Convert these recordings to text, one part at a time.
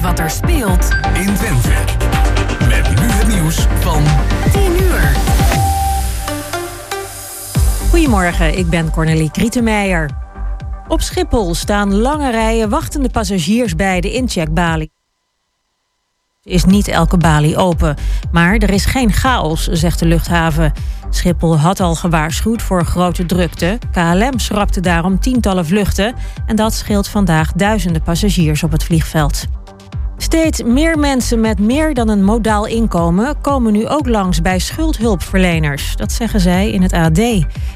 wat er speelt in Twente. Met nu het nieuws van 10 uur. Goedemorgen, ik ben Cornelie Krietenmeijer. Op Schiphol staan lange rijen wachtende passagiers bij de incheckbalie. Is niet elke balie open, maar er is geen chaos, zegt de luchthaven. Schiphol had al gewaarschuwd voor grote drukte. KLM schrapte daarom tientallen vluchten en dat scheelt vandaag duizenden passagiers op het vliegveld. Steeds meer mensen met meer dan een modaal inkomen komen nu ook langs bij schuldhulpverleners. Dat zeggen zij in het AD.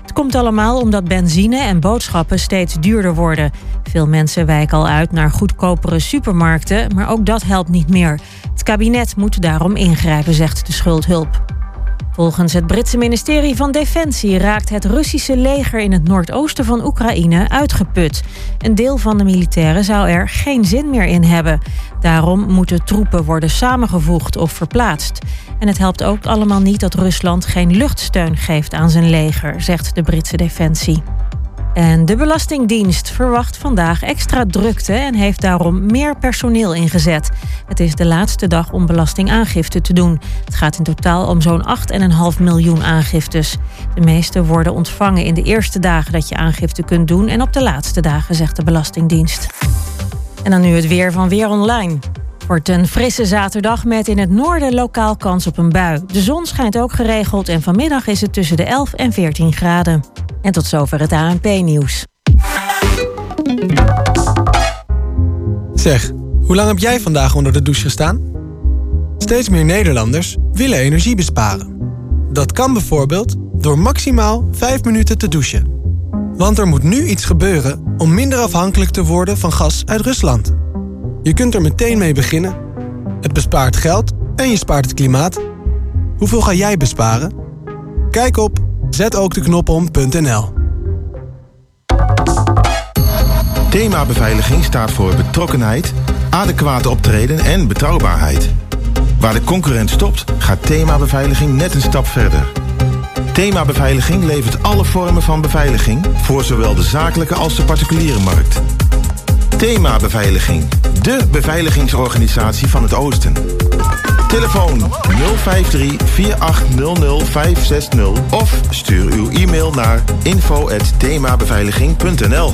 Het komt allemaal omdat benzine en boodschappen steeds duurder worden. Veel mensen wijken al uit naar goedkopere supermarkten, maar ook dat helpt niet meer. Het kabinet moet daarom ingrijpen, zegt de schuldhulp. Volgens het Britse ministerie van Defensie raakt het Russische leger in het noordoosten van Oekraïne uitgeput. Een deel van de militairen zou er geen zin meer in hebben. Daarom moeten troepen worden samengevoegd of verplaatst. En het helpt ook allemaal niet dat Rusland geen luchtsteun geeft aan zijn leger, zegt de Britse Defensie. En de Belastingdienst verwacht vandaag extra drukte en heeft daarom meer personeel ingezet. Het is de laatste dag om belastingaangifte te doen. Het gaat in totaal om zo'n 8,5 miljoen aangiftes. De meeste worden ontvangen in de eerste dagen dat je aangifte kunt doen en op de laatste dagen, zegt de Belastingdienst. En dan nu het weer van Weer Online. Wordt een frisse zaterdag met in het noorden lokaal kans op een bui. De zon schijnt ook geregeld en vanmiddag is het tussen de 11 en 14 graden. En tot zover het ANP-nieuws. Zeg, hoe lang heb jij vandaag onder de douche gestaan? Steeds meer Nederlanders willen energie besparen. Dat kan bijvoorbeeld door maximaal 5 minuten te douchen. Want er moet nu iets gebeuren om minder afhankelijk te worden van gas uit Rusland. Je kunt er meteen mee beginnen. Het bespaart geld en je spaart het klimaat. Hoeveel ga jij besparen? Kijk op zetookdeknopom.nl Thema beveiliging staat voor betrokkenheid, adequaat optreden en betrouwbaarheid. Waar de concurrent stopt, gaat thema beveiliging net een stap verder. Thema beveiliging levert alle vormen van beveiliging voor zowel de zakelijke als de particuliere markt. Thema Beveiliging, de beveiligingsorganisatie van het Oosten. Telefoon 053 4800 560 of stuur uw e-mail naar info@themabeveiliging.nl.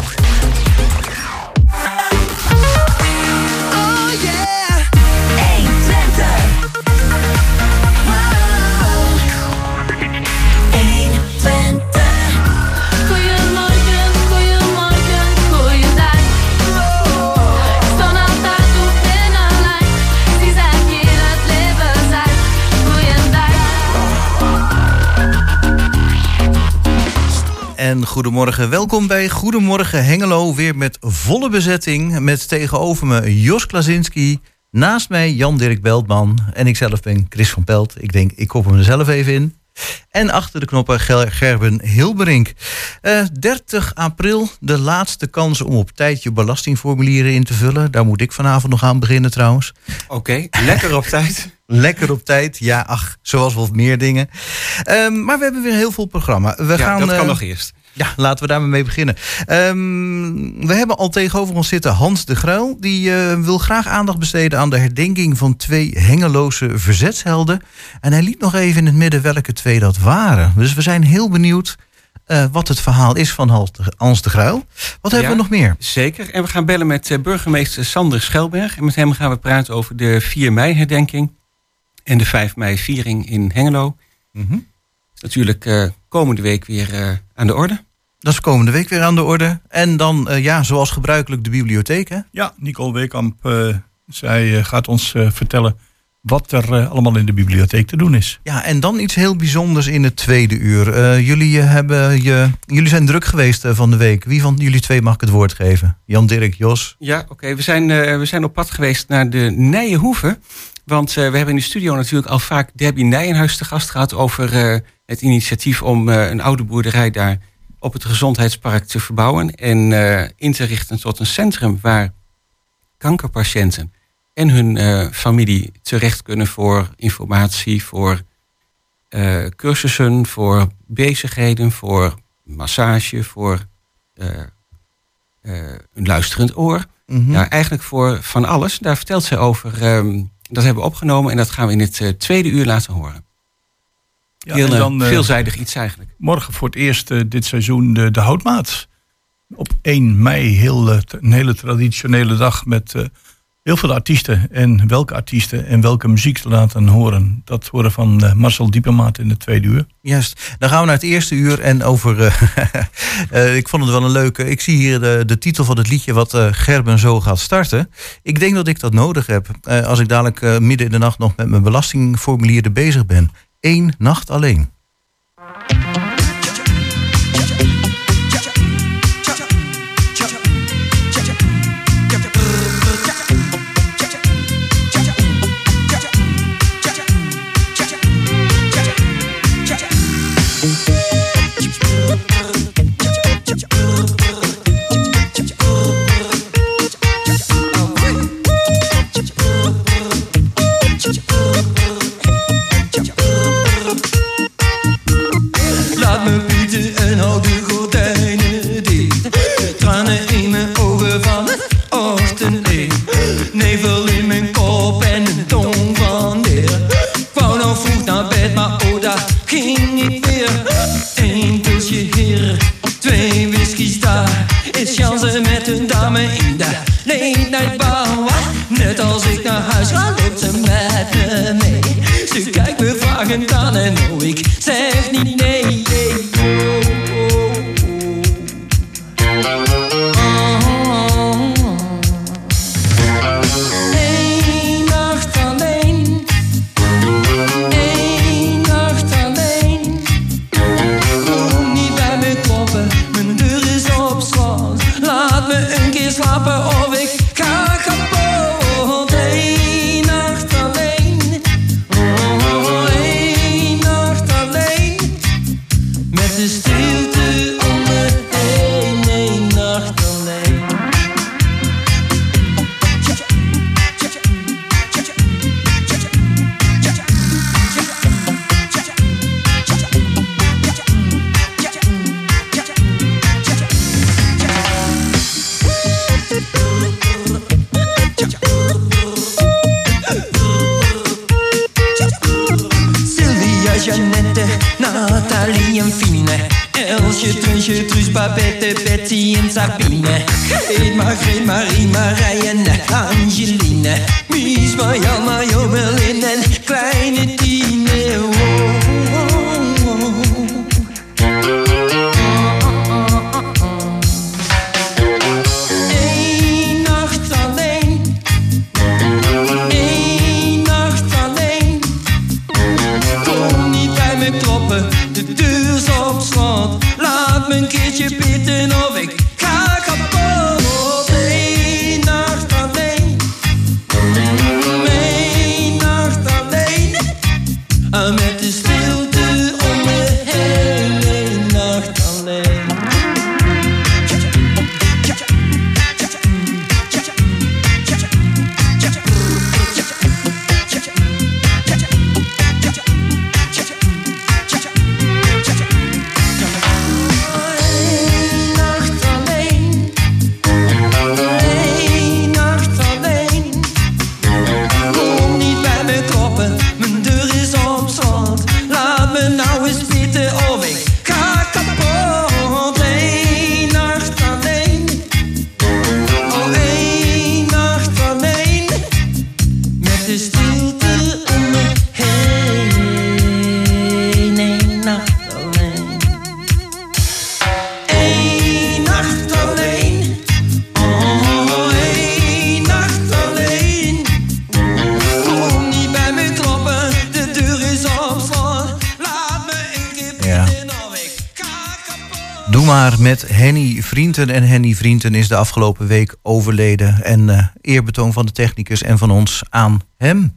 en goedemorgen. Welkom bij Goedemorgen Hengelo. Weer met volle bezetting. Met tegenover me Jos Klasinski. Naast mij Jan-Dirk Beltman. En ikzelf ben Chris van Pelt. Ik denk, ik kop hem er zelf even in. En achter de knoppen Gerben Hilberink. Uh, eh, 30 april, de laatste kans om op tijd je belastingformulieren in te vullen. Daar moet ik vanavond nog aan beginnen trouwens. Oké, lekker op tijd. Lekker op tijd, ja, ach, zoals wel meer dingen. Um, maar we hebben weer heel veel programma. We ja, gaan, dat kan uh, nog eerst. Ja, laten we daarmee mee beginnen. Um, we hebben al tegenover ons zitten Hans de Gruil. Die uh, wil graag aandacht besteden aan de herdenking van twee hengeloze verzetshelden. En hij liet nog even in het midden welke twee dat waren. Dus we zijn heel benieuwd uh, wat het verhaal is van Hans de Gruil. Wat hebben ja, we nog meer? Zeker. En we gaan bellen met uh, burgemeester Sander Schelberg. En met hem gaan we praten over de 4 mei herdenking. En de 5 mei viering in Hengelo. Mm -hmm. is natuurlijk uh, komende week weer aan de orde. Dat is komende week weer aan de orde. En dan, uh, ja, zoals gebruikelijk, de bibliotheek, hè? Ja, Nicole Weekamp, uh, zij uh, gaat ons vertellen wat er allemaal in de bibliotheek te doen is. Ja, en dan iets heel bijzonders in het tweede uur. jullie, hebben je, jullie zijn druk geweest van de week. Wie van jullie twee mag ik het woord geven? Jan, Dirk, Jos? Ja, oké. Okay. We, zijn, we zijn op pad geweest naar de Nijenhoeve. Want we hebben in de studio natuurlijk al vaak Debbie Nijenhuis te gast gehad... over het initiatief om een oude boerderij daar op het gezondheidspark te verbouwen en uh, in te richten tot een centrum waar kankerpatiënten en hun uh, familie terecht kunnen voor informatie, voor uh, cursussen, voor bezigheden, voor massage, voor een luisterend oor. Mhm. Ja, eigenlijk voor van alles. Daar vertelt zij over. ehm, dat hebben we opgenomen en dat gaan we in het eh, tweede uur laten horen. Ja, Heel en eh, dan, veelzijdig iets eigenlijk. morgen voor het eerst eh, dit seizoen de, de houtmaat. Op 1 mei, heel, eh, een hele traditionele dag met heel veel artiesten. En welke artiesten en welke muziek te laten horen. Dat horen van Marcel Diepemaat in de tweede uur. Juist. Dan gaan we naar het eerste uur en over. ik vond het wel een leuke. Ik zie hier de, de titel van het liedje wat Gerben zo gaat starten. Ik denk dat ik dat nodig heb. als ik dadelijk midden in de nacht nog met mijn belastingformulieren bezig ben. Eén nacht alleen. En Fine. Elsje, Trunsje, Truus, Babette, Betty en Sabine. Greet, Margreet, Marie, Marije en Angeline. Mies, Marjan, Mario, Merlin Doe maar met Henny Vrienden. En Henny Vrienden is de afgelopen week overleden. En eh, eerbetoon van de technicus en van ons aan hem.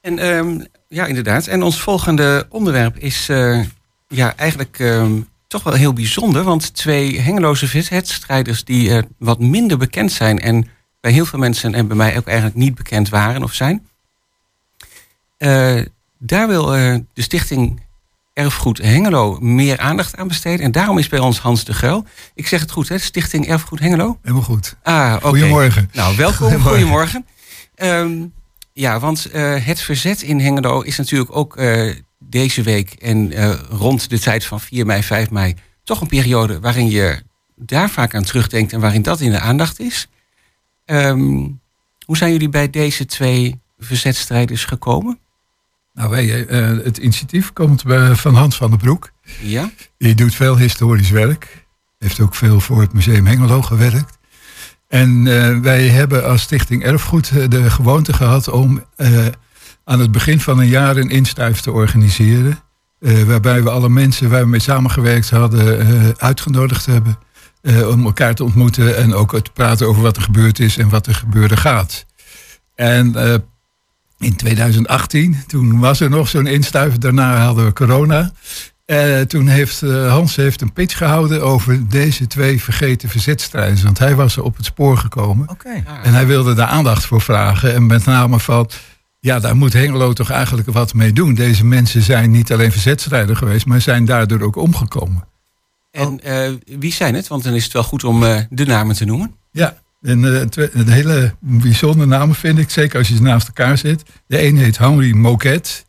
En ehm, ja, inderdaad. En ons volgende onderwerp is eh, ja, eigenlijk ehm, toch wel heel bijzonder. Want twee hengeloze wedstrijders die eh, wat minder bekend zijn. En bij heel veel mensen en bij mij ook eigenlijk niet bekend waren of zijn. Daar wil de stichting Erfgoed Hengelo meer aandacht aan besteden. En daarom is bij ons Hans de Geul. Ik zeg het goed, hè? Stichting Erfgoed Hengelo. Helemaal goed. Ah, oké. Goedemorgen. Nou, welkom. Goedemorgen. Ehm, ja, want eh, het verzet in Hengelo is natuurlijk ook eh, deze week en eh, rond de tijd van 4 mei, 5 mei toch een periode waarin je daar vaak aan terugdenkt en waarin dat in de aandacht is. Ehm, hoe zijn jullie bij deze twee verzetstrijders gekomen? Nou, wij, eh, het initiatief komt bij- van Hans van der Broek. Ja? Die doet veel historisch werk. Heeft ook veel voor het Museum Hengelo gewerkt. En eh, wij hebben als Stichting Erfgoed eh, de gewoonte gehad om eh, aan het begin van een jaar een instuif te organiseren. Eh, waarbij we alle mensen waar we mee samengewerkt hadden eh, uitgenodigd hebben. eh, om elkaar te ontmoeten en ook te praten over wat er gebeurd is en wat er gebeuren gaat. En eh, in 2018, toen was er nog zo'n instuif. Daarna hadden we corona. Eh, toen heeft eh, Hans heeft een pitch gehouden over deze twee vergeten verzetstrijders. Want hij was er op het spoor gekomen. Oké. En hij wilde daar aandacht voor vragen. En met name van, ja, daar moet Hengelo toch eigenlijk wat mee doen. Deze mensen zijn niet alleen verzetstrijder geweest, maar zijn daardoor ook omgekomen. En eh, wie zijn het? Want dan is het wel goed om de namen te noemen. Ja, en eh, een hele bijzondere namen vind ik, zeker als je ze naast elkaar zit. De een heet Henri Moquet.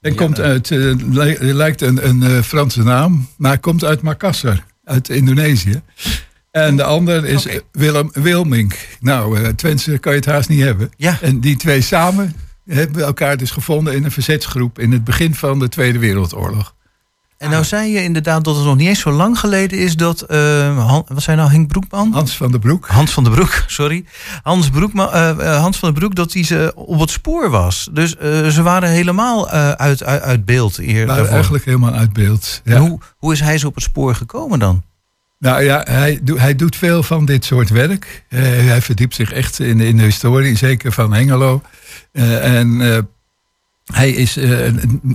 En Ja. komt uit, eh, li- lijkt een, een eh, Franse naam, maar komt uit Makassar, uit Indonesië. En de ander is. Willem Wilmink. Nou, eh Twentse kan je het haast niet hebben. Ja. En die twee samen hebben elkaar dus gevonden in een verzetsgroep in het begin van de Tweede Wereldoorlog. En nou zei je inderdaad dat het nog niet eens zo lang geleden is dat... eh, Han- wat zei nou, Henk Broekman? Hans van der Broek. Hans van der Broek, sorry. Hans, Broekman, eh, eh, Hans van der Broek, dat hij ze op het spoor was. Dus eh, ze waren helemaal uit, uit, uit beeld hier. eigenlijk helemaal uit beeld. En Ja. Hoe, hoe is hij zo op het spoor gekomen dan? Nou ja, hij, doet- hij doet veel van dit soort werk. Hij verdiept zich echt in, in de historie, zeker van Hengelo. En hij is eh,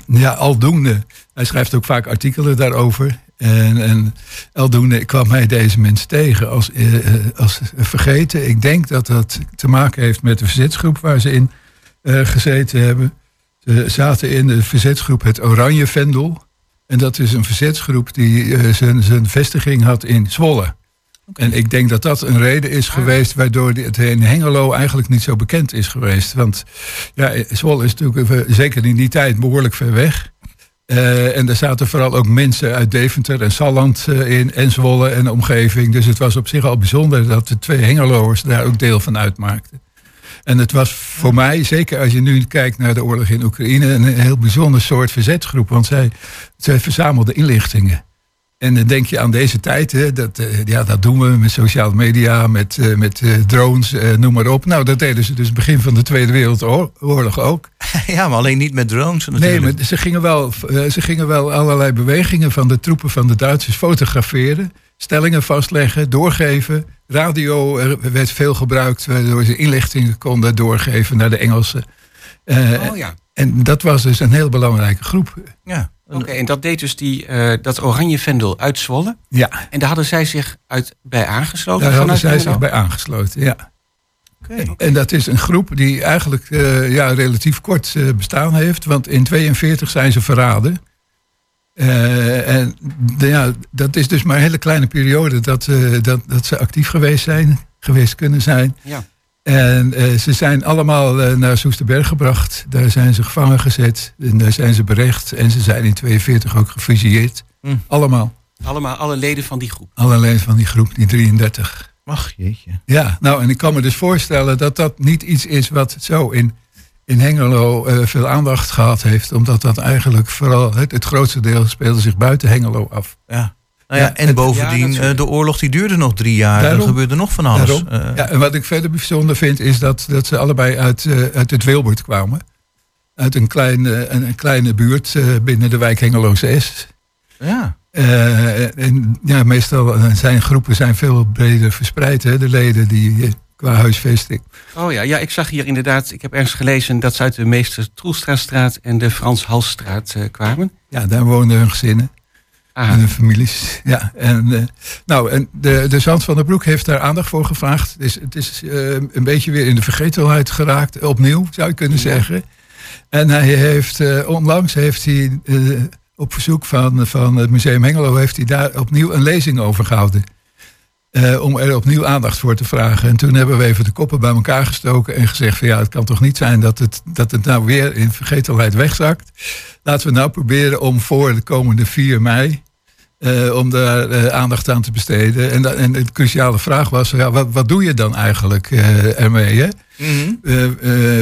ja, aldoende. Hij schrijft ook vaak artikelen daarover. En, en aldoende kwam hij deze mensen tegen als, eh, eh, als vergeten. Ik denk dat dat te maken heeft met de verzetsgroep waar ze in gezeten hebben. Ze zaten in de verzetsgroep het Oranje Vendel. En dat is een verzetsgroep die zijn, zijn vestiging had in Zwolle. En ik denk dat dat een reden is geweest waardoor het in Hengelo eigenlijk niet zo bekend is geweest. Want ja, Zwolle is natuurlijk zeker in die tijd behoorlijk ver weg. Eh, en er zaten vooral ook mensen uit Deventer en Salland eh, in, en Zwolle en de omgeving. Dus het was op zich al bijzonder dat de twee Hengeloers daar ook deel van uitmaakten. En het was voor mij, zeker als je nu kijkt naar de oorlog in Oekraïne, een heel bijzonder soort verzetsgroep. Want zij, zij verzamelden inlichtingen. En dan denk je aan deze tijd, hè, dat, eh, ja, dat doen we met sociale media, met, eh, met eh, drones, noem maar op. Nou, dat deden ze dus begin van de Tweede Wereldoorlog ook. ja, maar alleen niet met drones natuurlijk. Nee, maar ze gingen, wel, ze gingen wel allerlei bewegingen van de troepen van de Duitsers fotograferen. Stellingen vastleggen, doorgeven. Radio er werd veel gebruikt, waardoor ze inlichtingen konden doorgeven naar de Engelsen. Oh ja. En dat was dus een heel belangrijke groep. Ja. Oké, en dat deed dus die, eh, dat oranje vendel uit Zwolle. Ja, En daar hadden zij zich uit bij aangesloten? daar hadden zij zich bij aangesloten. Ja. Oké. En dat is een groep die eigenlijk eh, ja, relatief kort eh, bestaan heeft. Want in 42 zijn ze verraden. En de- ja, dat is dus maar een hele kleine periode dat, dat, dat ze actief geweest zijn, geweest kunnen zijn. Ja. En eh, ze zijn allemaal eh, naar Soesterberg gebracht. Daar zijn ze gevangen gezet. En daar zijn ze berecht. En ze zijn in 42 ook gefusilleerd. Hm. Allemaal. Allemaal alle leden van die groep. Allerlei van die groep, die 33. Ach, jeetje. Ja, nou, en ik kan me dus voorstellen dat dat niet iets is wat zo in, in Hengelo eh, veel aandacht gehad heeft. Omdat dat eigenlijk vooral, het, het grootste deel speelde zich buiten Hengelo af. Ja. Nou ja, Ja, en het- bovendien, ja, eh, de oorlog die duurde nog drie jaar. Daarom. er gebeurde nog van alles. Daarom. Eh, ja, en wat ik verder bijzonder vind is dat, dat ze allebei uit, eh, uit het Wilbert kwamen. Uit een, klein, eh, een, een kleine buurt eh, binnen de wijk Hengelo 6. ja. Eh, en ja, meestal zijn groepen zijn veel breder verspreid, hè, de leden die qua huisvesting. Oh ja, ja, ik zag hier inderdaad, ik heb ergens gelezen dat ze uit de Meester Troelstraatstraat en de Frans Halsstraat eh, kwamen. Ja, daar woonden hun gezinnen. Ah, En hun families. Ja, en, eh, nou, en de, de Zand van der Broek heeft daar aandacht voor gevraagd. Dus het is eh, een beetje weer in de vergetelheid geraakt, opnieuw zou je kunnen Ja. zeggen. En hij heeft, eh, onlangs heeft hij op verzoek van, van het Museum Hengelo heeft hij daar opnieuw een lezing over gehouden. Eh, om er opnieuw aandacht voor te vragen. En toen hebben we even de koppen bij elkaar gestoken en gezegd van ja, het kan toch niet zijn dat het, dat het nou weer in vergetelheid wegzakt. Laten we nou proberen om voor de komende 4 mei eh, om daar eh, aandacht aan te besteden. En, en de cruciale vraag was, ja, wat, wat doe je dan eigenlijk eh, ermee? Hè? Eh, eh,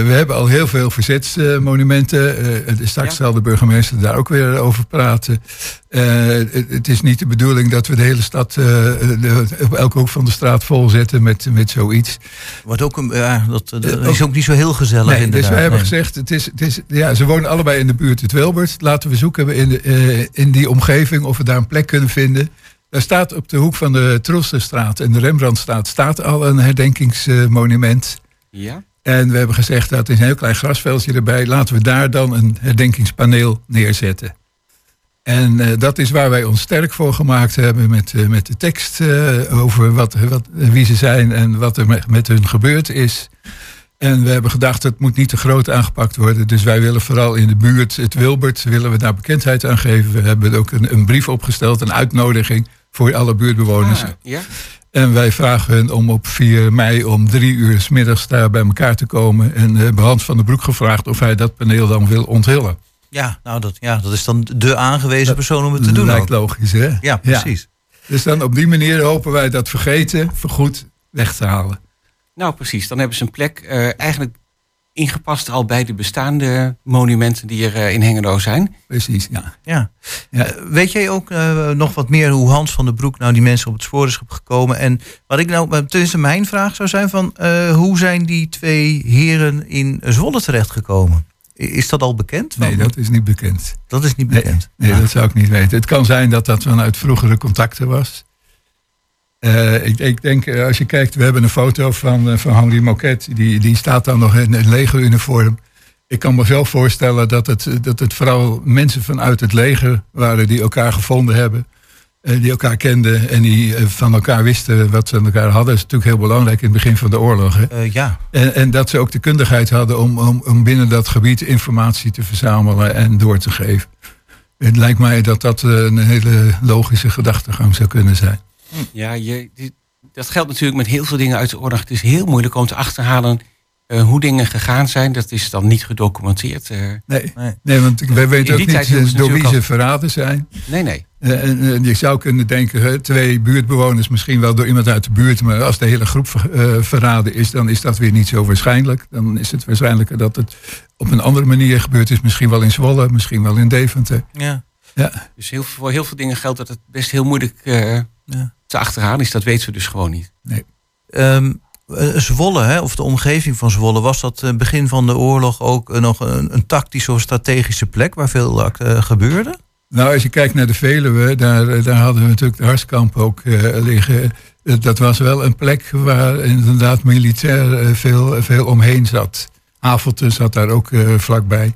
we hebben al heel veel verzetsmonumenten. Eh, straks zal de burgemeester daar ook weer over praten. Het, het is niet de bedoeling dat we de hele stad de- op elke hoek van de straat volzetten met, met zoiets. Wordt ook een, ja, dat, dat is ook niet zo heel gezellig Nee, dus inderdaad. wij hebben Nee. gezegd, het is, het is, ja, ze wonen allebei in de buurt het Wilbert. Laten we zoeken in, de, in die omgeving of we daar een plek kunnen vinden. Daar staat op de hoek van de Troosterstraat en de Rembrandtstraat staat al een herdenkingsmonument. Ja? En we hebben gezegd dat is een heel klein grasveldje erbij. Laten we daar dan een herdenkingspaneel neerzetten. En eh, dat is waar wij ons sterk voor gemaakt hebben met, eh, met de tekst eh, over wat, wat, wie ze zijn en wat er met, met hun gebeurd is. En we hebben gedacht, het moet niet te groot aangepakt worden. Dus wij willen vooral in de buurt, het Wilbert, willen we daar bekendheid aan geven. We hebben ook een, een brief opgesteld, een uitnodiging voor alle buurtbewoners. Ah, ja? En wij vragen hun om op 4 mei om drie uur 's middags daar bij elkaar te komen. En hebben Hans van den Broek gevraagd of hij dat paneel dan wil onthullen. Ja, nou dat, ja, dat is dan de aangewezen persoon om het te doen. Lijkt ook. logisch, hè? Ja, precies. Dus dan op die manier hopen wij dat vergeten vergoed weg te halen. Nou, precies. Dan hebben ze een plek eh, eigenlijk ingepast al bij de bestaande monumenten die er eh, in Hengelo zijn. Precies, ja. Ja. Ja. Eh, weet jij ook eh, nog wat meer hoe Hans van den Broek nou die mensen op het spoor is gekomen? En wat ik nou, tenminste mijn vraag zou zijn van, eh, hoe zijn die twee heren in Zwolle terechtgekomen? I- Is dat al bekend? Nee, dat is niet bekend. dat is niet Nee, bekend. nee Ah. dat zou ik niet weten. Het kan zijn dat dat vanuit vroegere contacten was. Eh, ik, ik denk, eh, als je kijkt, we hebben een foto van, eh, van Henri Moquet. Die, die staat dan nog in een legeruniform. Ik kan me wel voorstellen dat het, dat het vooral mensen vanuit het leger waren die elkaar gevonden hebben. die elkaar kenden en die van elkaar wisten wat ze aan elkaar hadden. Dat is natuurlijk heel belangrijk in het begin van de oorlog. Hè? Ja, En, en dat ze ook de kundigheid hadden om, om, om binnen dat gebied informatie te verzamelen en door te geven. Het lijkt mij dat dat een hele logische gedachtegang zou kunnen zijn. Ja, je, dit- dat geldt natuurlijk met heel veel dingen uit de oorlog. Het is heel moeilijk om te achterhalen eh, hoe dingen gegaan zijn. Dat is dan niet gedocumenteerd. eh. Nee, Nee. nee want wij weten ook niet eh, door wie ze verraden zijn. nee, nee. Eh, en, je zou kunnen denken, twee buurtbewoners, misschien wel door iemand uit de buurt, maar als de hele groep ver- eh, verraden is, dan is dat weer niet zo waarschijnlijk. Dan is het waarschijnlijker dat het op een andere manier gebeurd is. Misschien wel in Zwolle, misschien wel in Deventer. ja. Dus heel, voor heel veel dingen geldt dat het best heel moeilijk eh, Ja. te achterhalen is. Dat weten we dus gewoon niet. Ehm, eh, Zwolle, hè, of de omgeving van Zwolle, was dat eh, begin van de oorlog ook nog een, een tactische of strategische plek waar veel eh, gebeurde? Nou, als je kijkt naar de Veluwe, daar, daar hadden we natuurlijk de Harskamp ook eh, liggen. Dat was wel een plek waar inderdaad militair veel, veel omheen zat. Avelten zat daar ook eh, vlakbij.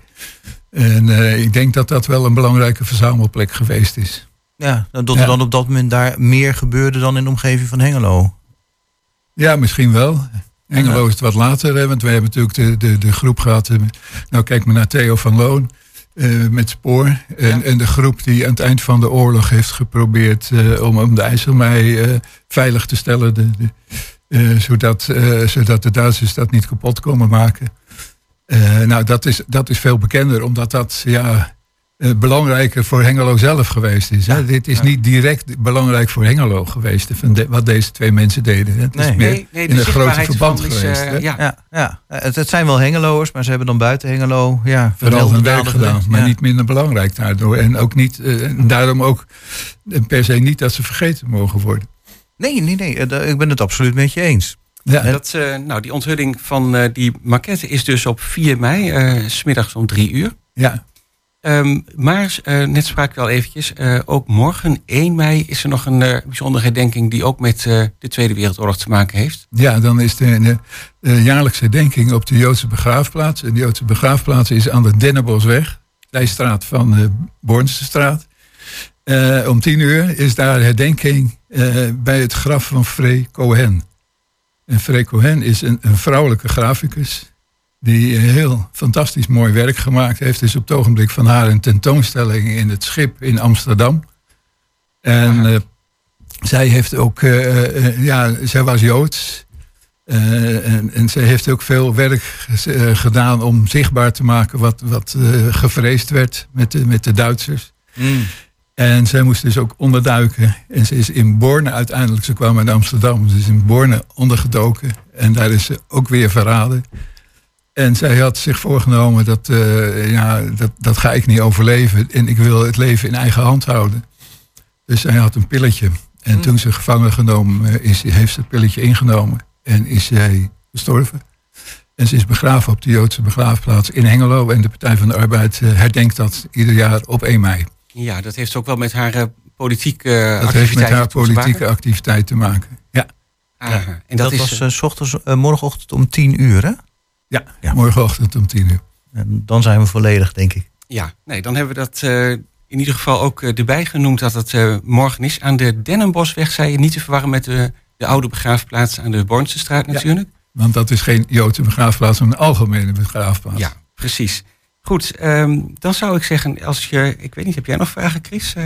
En eh, ik denk dat dat wel een belangrijke verzamelplek geweest is. Ja, dat Ja. er dan op dat moment daar meer gebeurde dan in de omgeving van Hengelo. Ja, misschien wel. Engelo is het wat later, hè, want wij hebben natuurlijk de, de, de groep gehad. eh, Nou, kijk maar naar Theo van Loon eh, met Spoor. En, Ja. en de groep die aan het eind van de oorlog heeft geprobeerd om, om de IJsselmei veilig te stellen. De, de, zodat, zodat de Duitsers dat niet kapot konden maken. Eh, nou, dat is, dat is veel bekender, omdat dat ja, eh, belangrijker voor Hengelo zelf geweest is. Hè? Dit is ja. niet direct belangrijk voor Hengelo geweest, van de- wat deze twee mensen deden. Het is Nee. meer Nee, nee, de in een groter zichtbaarheid verband is, geweest. eh, ja. Ja, ja. Het, het zijn wel Hengeloers, maar ze hebben dan buiten Hengelo ja, Vooral hun werk gedaan, maar Ja. niet minder belangrijk daardoor. En ook niet, en daarom ook per se niet dat ze vergeten mogen worden. Nee, nee, nee. Ik ben het absoluut met je eens. Ja, Dat, eh, nou, die onthulling van eh, die maquette is dus op 4 mei, s smiddags om 3 uur. ja, Ehm, maar net spraken we al eventjes, ook morgen 1 mei is er nog een bijzondere herdenking die ook met de Tweede Wereldoorlog te maken heeft. ja, dan is de, de, de jaarlijkse herdenking op de Joodse begraafplaats. En de Joodse begraafplaats is aan de Dennebosweg, zijstraat van de Bornsestraat. Om tien uur is daar herdenking bij het graf van Frey Cohen. En Frey Cohen is een, een vrouwelijke graficus. Die heel fantastisch mooi werk gemaakt heeft. Dus op het ogenblik van haar een tentoonstelling in het schip in Amsterdam. En eh, zij heeft ook, eh, eh, ja, zij was Joods. En, en zij heeft ook veel werk gedaan om zichtbaar te maken wat, wat eh, gevreesd werd met de, met de Duitsers. Mm. En zij moest dus ook onderduiken. En ze is in Borne uiteindelijk, ze kwam uit Amsterdam, ze is in Borne ondergedoken. En daar is ze ook weer verraden. En zij had zich voorgenomen dat, eh, ja, dat, dat ga ik niet overleven. En ik wil het leven in eigen hand houden. Dus zij had een pilletje. En toen ze gevangen genomen is, heeft ze het pilletje ingenomen. En is zij gestorven. En ze is begraven op de Joodse begraafplaats in Hengelo. En de Partij van de Arbeid eh, herdenkt dat ieder jaar op 1 mei. Ja, dat heeft ook wel met haar eh, politieke Dat heeft met activiteiten haar te maken. politieke activiteit te maken. Ja, Ah, en Dat, dat, is, was s ochtends, morgenochtend om tien uur, hè? ja, Ja. morgenochtend om 10 uur. En dan zijn we volledig, denk ik. Ja, nee, dan hebben we dat eh, in ieder geval ook eh, erbij genoemd dat het eh, morgen is. Aan de Dennenbosweg, zei je, niet te verwarren met de, de oude begraafplaats aan de Bornse straat natuurlijk. Want dat is geen Joodse begraafplaats, maar een algemene begraafplaats. Ja, precies. Goed, ehm, dan zou ik zeggen, als je, ik weet niet, heb jij nog vragen, Chris? Eh,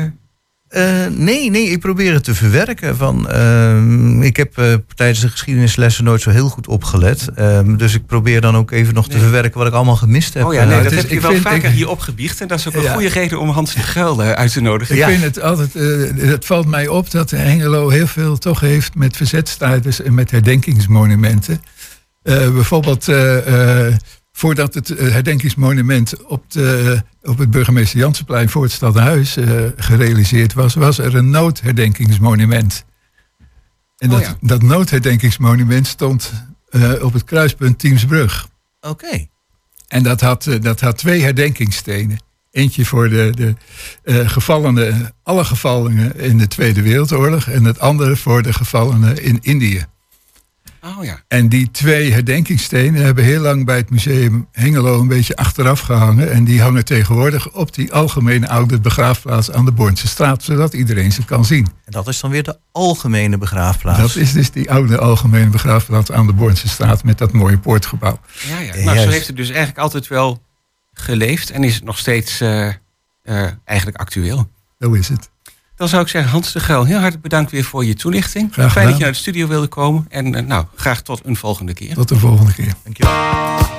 Eh, nee, nee, ik probeer het te verwerken. Van, ehm, ik heb eh, tijdens de geschiedenislessen nooit zo heel goed opgelet. Ehm, dus ik probeer dan ook even nog te verwerken wat ik allemaal gemist heb. oh ja, nee, het dat is- heb je ik wel vind- vaker ik- hier opgebiecht. En dat is ook een Ja. goede reden om Hans de Geul eh, uit te nodigen. Ik Ja. vind het altijd, het valt mij op dat Hengelo heel veel toch heeft met verzetstrijders en met herdenkingsmonumenten. Bijvoorbeeld voordat het eh, herdenkingsmonument op, de, op het burgemeester Jansenplein voor het stadhuis eh, gerealiseerd was, was er een noodherdenkingsmonument. En Oh dat, ja. dat noodherdenkingsmonument stond eh, op het kruispunt Teamsbrug. Oké. En dat had, eh, dat had twee herdenkingsstenen. Eentje voor de, de eh, gevallenen, alle gevallenen in de Tweede Wereldoorlog. En het andere voor de gevallenen in Indië. Oh ja. En die twee herdenkingsstenen hebben heel lang bij het museum Hengelo een beetje achteraf gehangen. En die hangen tegenwoordig op die algemene oude begraafplaats aan de Bornse straat. Zodat iedereen ze kan zien. En dat is dan weer de algemene begraafplaats. Dat is dus die oude algemene begraafplaats aan de Bornse straat met dat mooie poortgebouw. Ja, ja. Ja, Nou, zo heeft het dus eigenlijk altijd wel geleefd en is het nog steeds eh, eh, eigenlijk actueel. Zo is het. Dan zou ik zeggen, Hans de Geul, heel hartelijk bedankt weer voor je toelichting. Graag Fijn dat je naar de studio wilde komen. En eh, nou, graag tot een volgende keer. Tot de volgende keer. Dankjewel.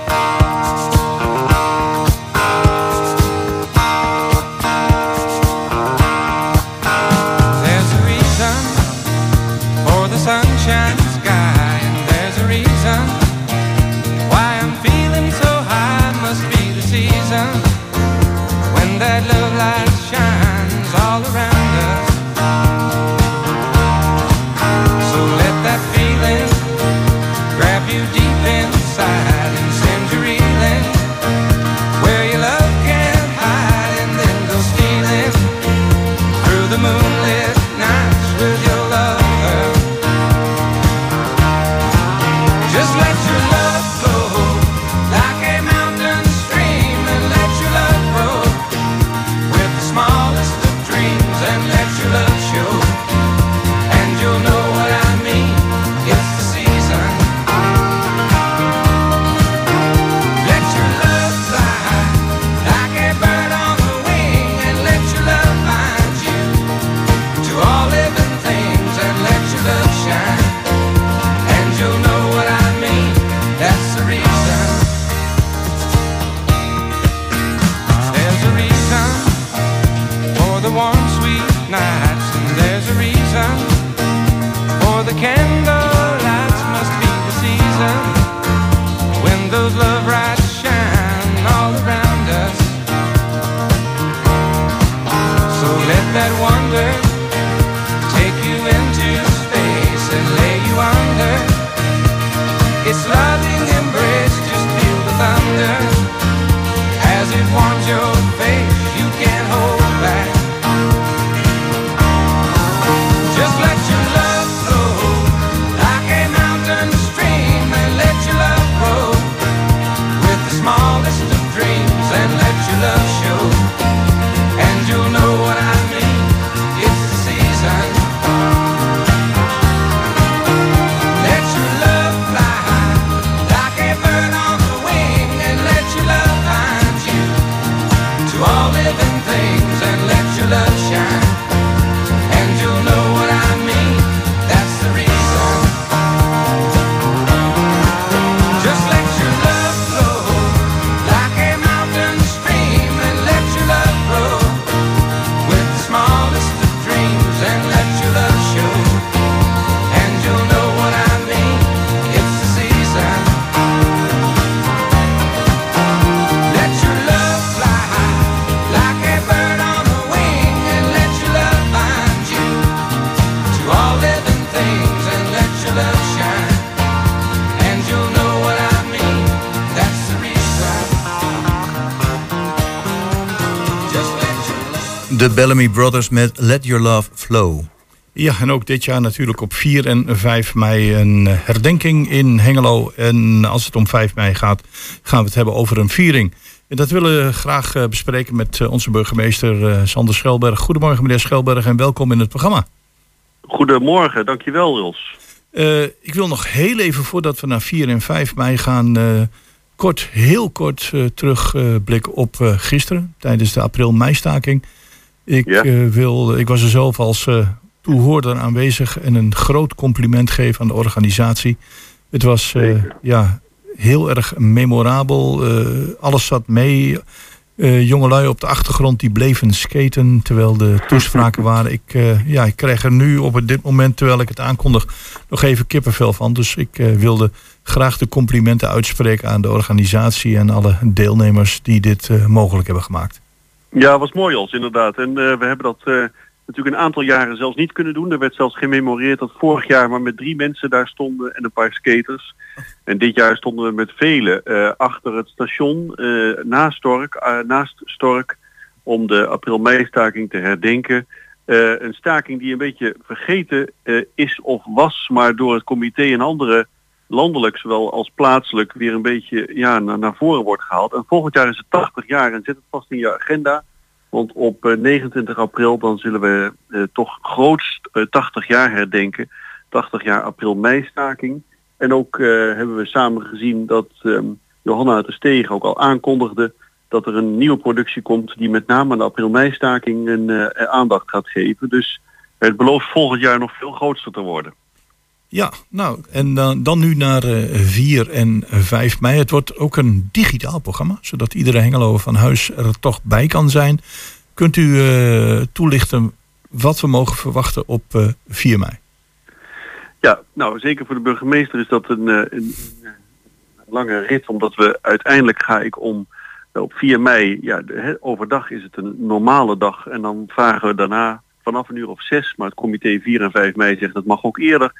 Bellamy Brothers met Let Your Love Flow. Ja, en ook dit jaar natuurlijk op 4 en 5 mei een herdenking in Hengelo. En als het om 5 mei gaat, gaan we het hebben over een viering. En dat willen we graag eh, bespreken met eh, onze burgemeester eh, Sander Schelberg. Goedemorgen meneer Schelberg en welkom in het programma. Goedemorgen, dankjewel Rils. Uh, ik wil nog heel even voordat we naar 4 en 5 mei gaan... Uh, kort, heel kort uh, terugblikken op gisteren... tijdens de april-meistaking. Ik, Ja. wil, ik was er zelf als toehoorder aanwezig... en een groot compliment geven aan de organisatie. Het was ja, heel erg memorabel. alles zat mee... Jongelui op de achtergrond die bleven skaten terwijl de toespraken waren. Ik, ja, ik krijg er nu op dit moment, terwijl ik het aankondig, nog even kippenvel van. Dus ik wilde graag de complimenten uitspreken aan de organisatie en alle deelnemers die dit mogelijk hebben gemaakt. Ja, was mooi als inderdaad. En we hebben dat natuurlijk een aantal jaren zelfs niet kunnen doen. Er werd zelfs gememoreerd dat vorig jaar maar met drie mensen daar stonden en een paar skaters. En dit jaar stonden we met velen uh, achter het station uh, naast, Stork, naast Stork om de april-mei-staking te herdenken. een staking die een beetje vergeten is of was, maar door het comité en andere landelijk zowel als plaatselijk weer een beetje ja, naar, voren wordt gehaald. En volgend jaar is het 80 jaar en zet het vast in je agenda. Want op 29 april dan zullen we uh, toch grootst uh, 80 jaar herdenken. 80 jaar april-mei-staking. En ook uh, hebben we samen gezien dat um, Johanna uit de Stegen ook al aankondigde dat er een nieuwe productie komt die met name aan de april-mei-staking een uh, aandacht gaat geven. Dus het belooft volgend jaar nog veel groter te worden. Ja, nou, en dan, dan nu naar uh, 4 en 5 mei. Het wordt ook een digitaal programma, zodat iedere Hengelo van huis er toch bij kan zijn. Kunt u uh, toelichten wat we mogen verwachten op uh, 4 mei? Ja, nou zeker voor de burgemeester is dat een, een, lange rit, omdat we uiteindelijk ga ik om op 4 mei, ja, overdag is het een normale dag en dan vragen we daarna vanaf een uur of zes, maar het comité 4 en 5 mei zegt dat mag ook eerder.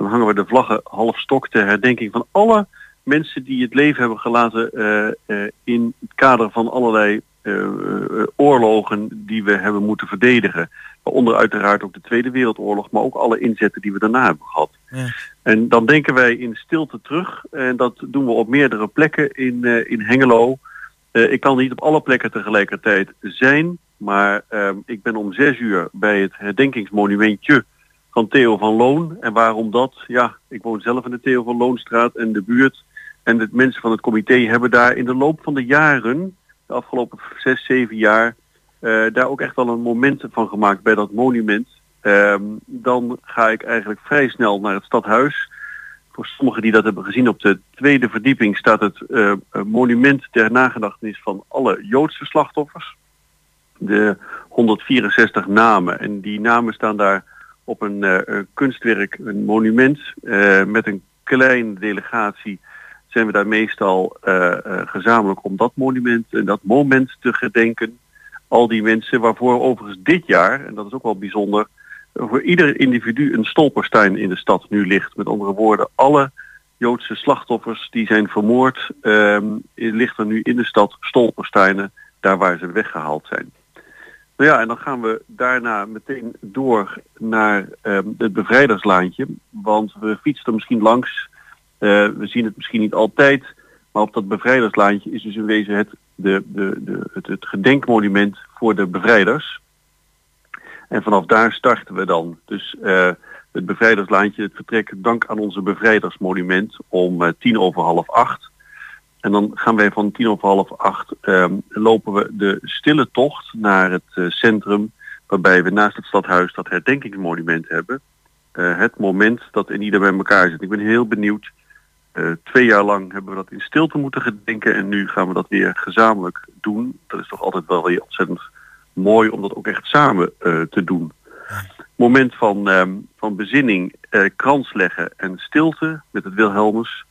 Dan hangen we de vlaggen half stok ter herdenking van alle mensen die het leven hebben gelaten uh, uh, in het kader van allerlei uh, oorlogen die we hebben moeten verdedigen. Waaronder uiteraard ook de Tweede Wereldoorlog, maar ook alle inzetten die we daarna hebben gehad. Ja. En dan denken wij in stilte terug. En dat doen we op meerdere plekken in, in Hengelo. ik kan niet op alle plekken tegelijkertijd zijn. Maar ik ben om zes uur bij het herdenkingsmonumentje van Theo van Loon. En waarom dat? Ja, ik woon zelf in de Theo van Loonstraat en de buurt. En de mensen van het comité hebben daar in de loop van de jaren, de afgelopen zes, zeven jaar, uh, daar ook echt wel een moment van gemaakt bij dat monument. Uh, dan ga ik eigenlijk vrij snel naar het stadhuis. Voor sommigen die dat hebben gezien op de tweede verdieping staat het uh, monument ter nagedachtenis van alle Joodse slachtoffers. De 164 namen. En die namen staan daar op een uh, kunstwerk, een monument uh, met een kleine delegatie zijn we daar meestal uh, gezamenlijk om dat monument en dat moment te gedenken. Al die mensen waarvoor overigens dit jaar, en dat is ook wel bijzonder, voor ieder individu een stolperstein in de stad nu ligt. Met andere woorden, alle Joodse slachtoffers die zijn vermoord, ligt er nu in de stad stolpersteinen, daar waar ze weggehaald zijn. Nou ja, en dan gaan we daarna meteen door naar um, het bevrijderslaantje. Want we fietsen er misschien langs. Uh, we zien het misschien niet altijd. Maar op dat bevrijderslaantje is dus in wezen het, de, de, de, het, het gedenkmonument voor de bevrijders. En vanaf daar starten we dan. Dus uh, het bevrijderslaantje, het vertrek dank aan onze bevrijdersmonument om uh, tien over half acht. En dan gaan wij van tien over half acht um, lopen we de stille tocht naar het uh, centrum. Waarbij we naast het stadhuis dat herdenkingsmonument hebben. Uh, het moment dat in ieder bij elkaar zit. Ik ben heel benieuwd. Uh, twee jaar lang hebben we dat in stilte moeten gedenken. En nu gaan we dat weer gezamenlijk doen. Dat is toch altijd wel weer ontzettend mooi om dat ook echt samen te doen. Moment van, um, van bezinning, krans leggen en stilte met het Wilhelmus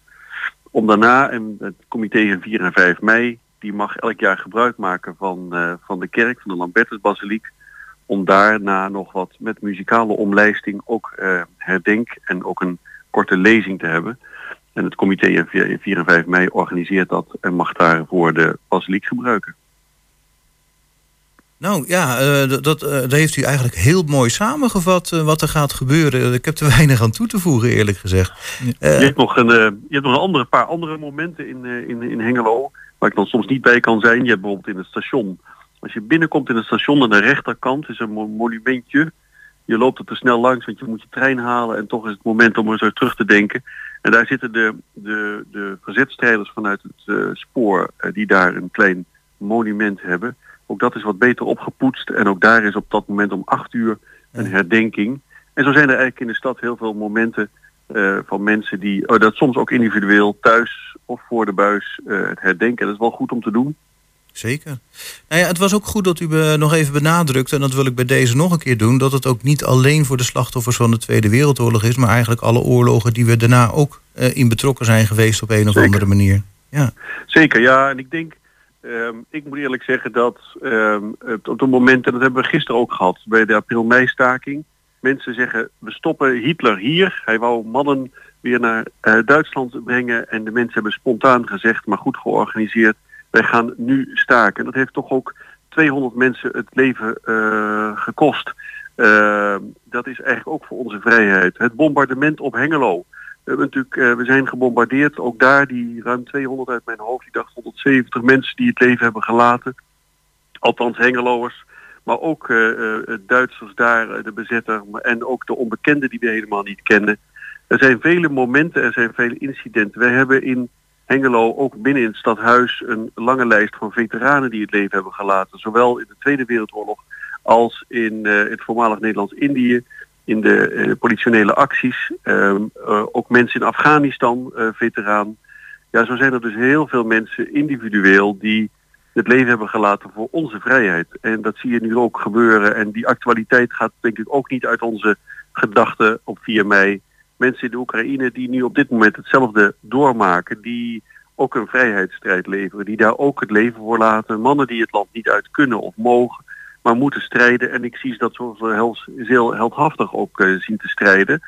om daarna, en het comité van 4 en 5 mei, die mag elk jaar gebruik maken van, uh, van de kerk, van de Lambertusbasiliek, om daarna nog wat met muzikale omlijsting ook uh, herdenk en ook een korte lezing te hebben. En het comité van 4 en 5 mei organiseert dat en mag daarvoor de basiliek gebruiken. Nou ja, uh, dat, dat, uh, dat, heeft u eigenlijk heel mooi samengevat uh, wat er gaat gebeuren. Ik heb er weinig aan toe te voegen, eerlijk gezegd. je, hebt nog een, je hebt nog een andere, paar andere momenten in, in, in Hengelo waar ik dan soms niet bij kan zijn. Je hebt bijvoorbeeld in het station. Als je binnenkomt in het station aan de rechterkant is een monumentje. Je loopt er te snel langs, want je moet je trein halen. En toch is het moment om er zo terug te denken. En daar zitten de, de, de verzetstrijders vanuit het spoor die daar een klein monument hebben. Ook dat is wat beter opgepoetst. En ook daar is op dat moment om acht uur een herdenking. En zo zijn er eigenlijk in de stad heel veel momenten uh, van mensen die oh, dat soms ook individueel thuis of voor de buis uh, het herdenken. Dat is wel goed om te doen. Zeker. Nou ja, het was ook goed dat u nog even benadrukt, en dat wil ik bij deze nog een keer doen, dat het ook niet alleen voor de slachtoffers van de Tweede Wereldoorlog is, maar eigenlijk alle oorlogen die we daarna ook uh, in betrokken zijn geweest op een of andere manier. Ja. Zeker, ja. En ik denk, Um, ik moet eerlijk zeggen dat um, op het moment, en dat hebben we gisteren ook gehad bij de april-mei-staking, mensen zeggen we stoppen Hitler hier. Hij wou mannen weer naar uh, Duitsland brengen en de mensen hebben spontaan gezegd, maar goed georganiseerd, wij gaan nu staken. En dat heeft toch ook 200 mensen het leven uh, gekost. Uh, dat is eigenlijk ook voor onze vrijheid. Het bombardement op Hengelo. We, hebben natuurlijk, uh, we zijn gebombardeerd. Ook daar die ruim 200 uit mijn hoofd. Ik dacht 170 mensen die het leven hebben gelaten. Althans Hengeloers. Maar ook uh, uh, Duitsers daar, de bezetter. En ook de onbekenden die we helemaal niet kennen. Er zijn vele momenten, er zijn vele incidenten. Wij hebben in Hengelo ook binnen in het stadhuis een lange lijst van veteranen die het leven hebben gelaten. Zowel in de Tweede Wereldoorlog als in het voormalig Nederlands-Indië in de uh, politionele acties. Uh, uh, ook mensen in Afghanistan, veteraan. Ja, zo zijn er dus heel veel mensen individueel die het leven hebben gelaten voor onze vrijheid. En dat zie je nu ook gebeuren. En die actualiteit gaat denk ik ook niet uit onze gedachten op 4 mei. Mensen in de Oekraïne die nu op dit moment hetzelfde doormaken, die ook een vrijheidsstrijd leveren, die daar ook het leven voor laten. Mannen die het land niet uit kunnen of mogen maar moeten strijden. En ik zie dat zo heel heldhaftig ook uh, zien te strijden.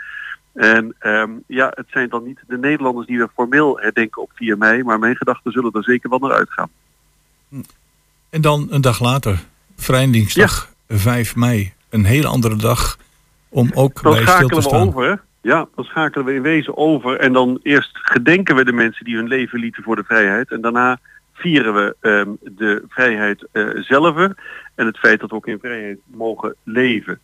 En um, ja, het zijn dan niet de Nederlanders die we formeel herdenken op 4 mei, maar mijn gedachten zullen er zeker wel naar uitgaan. En dan een dag later, Vrijdingsdag ja. 5 mei. Een hele andere dag om ook dan bij stil te we staan. over. Ja, dan schakelen we in wezen over. En dan eerst gedenken we de mensen die hun leven lieten voor de vrijheid. En daarna vieren we um, de vrijheid uh, zelf en het feit dat we ook in vrijheid mogen leven.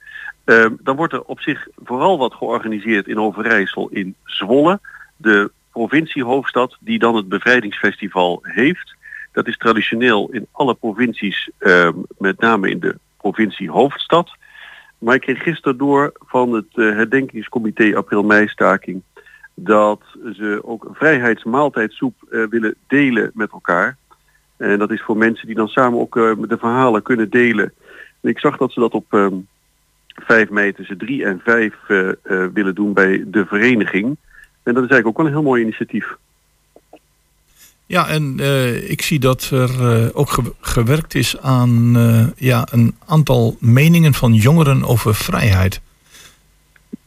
Uh, dan wordt er op zich vooral wat georganiseerd in Overijssel in Zwolle, de provinciehoofdstad die dan het bevrijdingsfestival heeft. Dat is traditioneel in alle provincies, uh, met name in de provincie hoofdstad. Maar ik kreeg gisteren door van het uh, herdenkingscomité april-mei-staking dat ze ook vrijheidsmaaltijdsoep uh, willen delen met elkaar. En dat is voor mensen die dan samen ook uh, de verhalen kunnen delen. En ik zag dat ze dat op um, 5 mei tussen 3 en 5 uh, willen doen bij de vereniging. En dat is eigenlijk ook wel een heel mooi initiatief. Ja, en uh, ik zie dat er uh, ook ge gewerkt is aan uh, ja, een aantal meningen van jongeren over vrijheid.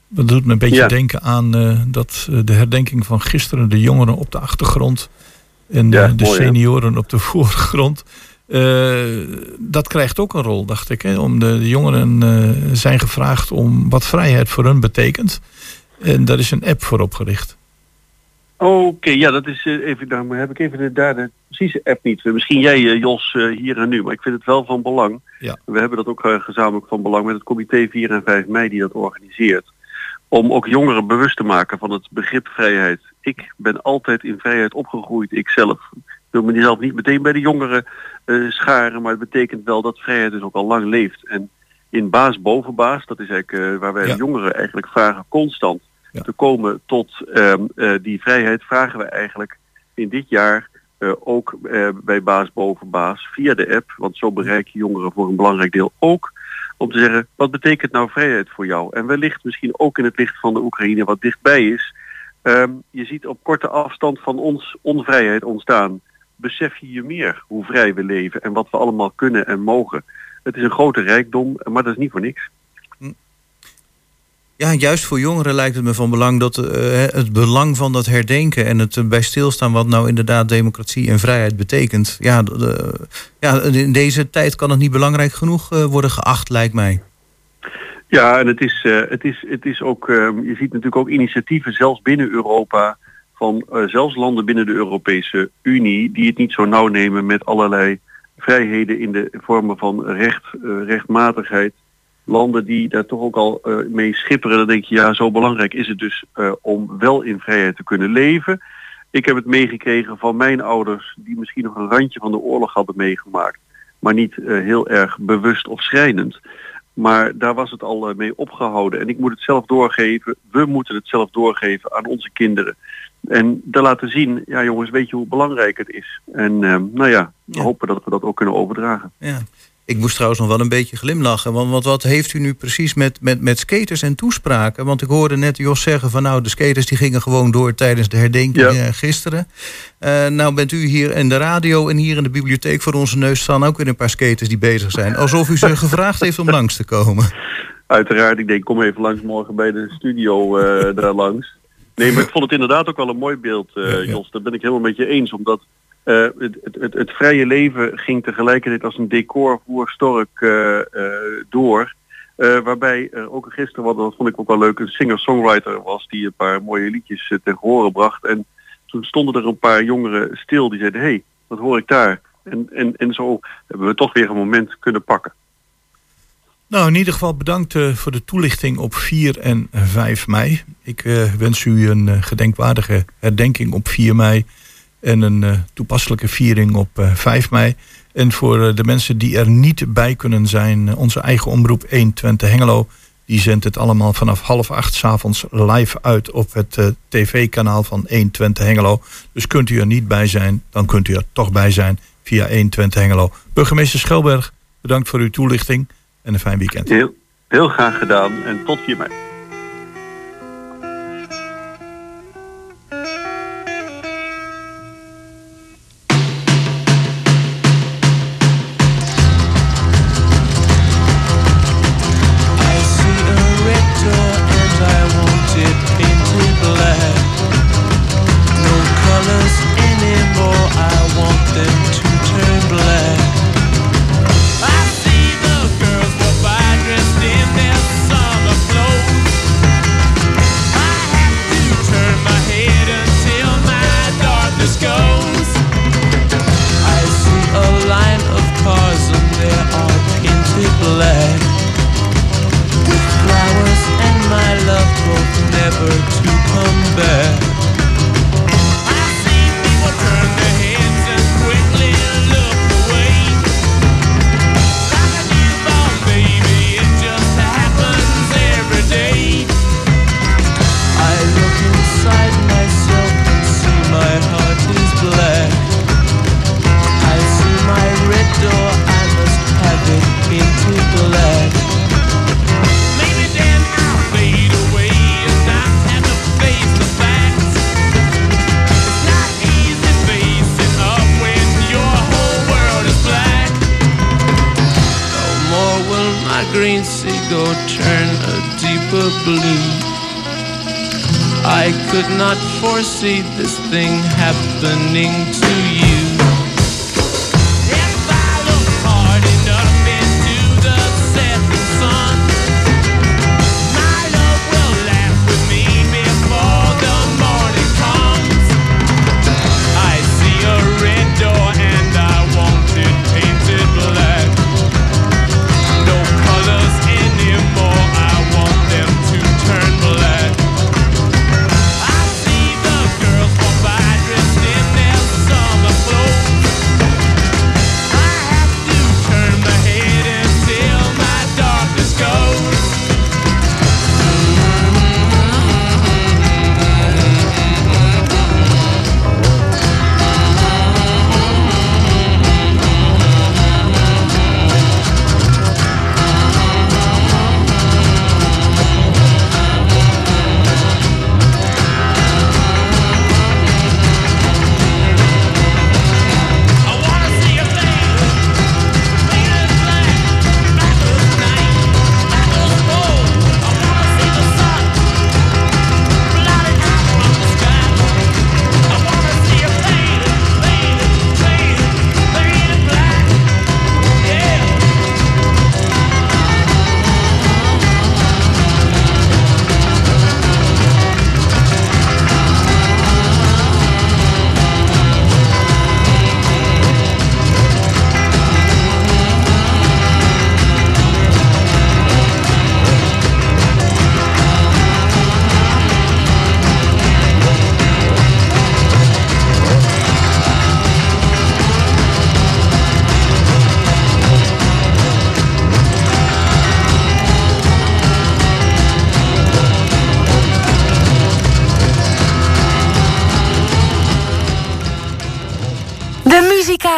Dat doet me een beetje ja. denken aan dat de herdenking van gisteren, de jongeren op de achtergrond en ja, de mooi, senioren op de voorgrond. dat krijgt ook een rol, dacht ik. Hè? Om de, de jongeren zijn gevraagd om wat vrijheid voor hun betekent. En daar is een app voor opgericht. Oké, okay, ja, dat is uh, even, daar heb ik even de, daar de precieze app niet. Misschien jij, Jos, hier en nu, maar ik vind het wel van belang. Ja. We hebben dat ook gezamenlijk van belang met het comité 4 en 5 mei die dat organiseert. Om ook jongeren bewust te maken van het begrip vrijheid. Ik ben altijd in vrijheid opgegroeid, ikzelf. Ik wil mezelf niet meteen bij de jongeren scharen, maar het betekent wel dat vrijheid dus ook al lang leeft. En in baas boven baas, dat is eigenlijk waar wij ja. de jongeren eigenlijk vragen constant ja. te komen tot um, uh, die vrijheid vragen we eigenlijk in dit jaar ook bij baas boven baas via de app, want zo bereik je jongeren voor een belangrijk deel ook om te zeggen wat betekent nou vrijheid voor jou en wellicht misschien ook in het licht van de Oekraïne wat dichtbij is. Um, je ziet op korte afstand van ons onvrijheid ontstaan. Besef je je meer hoe vrij we leven en wat we allemaal kunnen en mogen. Het is een grote rijkdom, maar dat is niet voor niks. Ja, juist voor jongeren lijkt het me van belang dat eh, het belang van dat herdenken en het eh, bij stilstaan wat nou inderdaad democratie en vrijheid betekent. Ja, de- ja, in deze tijd kan het niet belangrijk genoeg eh, worden geacht, lijkt mij. Ja, en het is, eh, het is, het is ook, ehm, je ziet natuurlijk ook initiatieven zelfs binnen Europa van eh, zelfs landen binnen de Europese Unie die het niet zo nauw nemen met allerlei vrijheden in de vormen van recht, eh, rechtmatigheid. Landen die daar toch ook al mee schipperen, dan denk je ja, zo belangrijk is het dus om wel in vrijheid te kunnen leven. Ik heb het meegekregen van mijn ouders die misschien nog een randje van de oorlog hadden meegemaakt, maar niet heel erg bewust of schrijnend. Maar daar was het al eh, mee opgehouden. En ik moet het zelf doorgeven. We moeten het zelf doorgeven aan onze kinderen. En daar laten zien, ja jongens, weet je hoe belangrijk het is. En eh, nou ja, we Ja. hopen dat we dat ook kunnen overdragen. Ja. Ik moest trouwens nog wel een beetje glimlachen. Want, want wat heeft u nu precies met, met, met skaters en toespraken? Want ik hoorde net Jos zeggen van nou, de skaters die gingen gewoon door tijdens de herdenking Ja. eh, gisteren. Eh, nou bent u hier in de radio en hier in de bibliotheek voor onze neus staan ook weer een paar skaters die bezig zijn. Alsof u ze gevraagd heeft om langs te komen. Uiteraard, ik denk kom even langs morgen bij de studio eh, daar langs. Nee, maar ik vond het inderdaad ook wel een mooi beeld, Jos. Daar ben ik helemaal met je eens. Omdat eh, het, het, het, vrije leven ging tegelijkertijd als een decor voor Stork eh, eh, door. Waarbij er ook gisteren, wat dat vond ik ook wel leuk, een singer-songwriter was die een paar mooie liedjes ten horen bracht. En toen stonden er een paar jongeren stil die zeiden, hé, hey, wat hoor ik daar? En, en, en zo hebben we toch weer een moment kunnen pakken. Nou, in ieder geval bedankt voor de toelichting op 4 en 5 mei. Ik wens u een gedenkwaardige herdenking op 4 mei en een eh, toepasselijke viering op eh, 5 mei. En voor eh, de mensen die er niet bij kunnen zijn, eh, onze eigen omroep 120 Hengelo, die zendt het allemaal vanaf half acht 's avonds live uit op het eh, tv-kanaal van 120 Hengelo. Dus kunt u er niet bij zijn, dan kunt u er toch bij zijn via 120 Hengelo. Burgemeester Schelberg, bedankt voor uw toelichting en een fijn weekend. Heel, heel graag gedaan en tot 4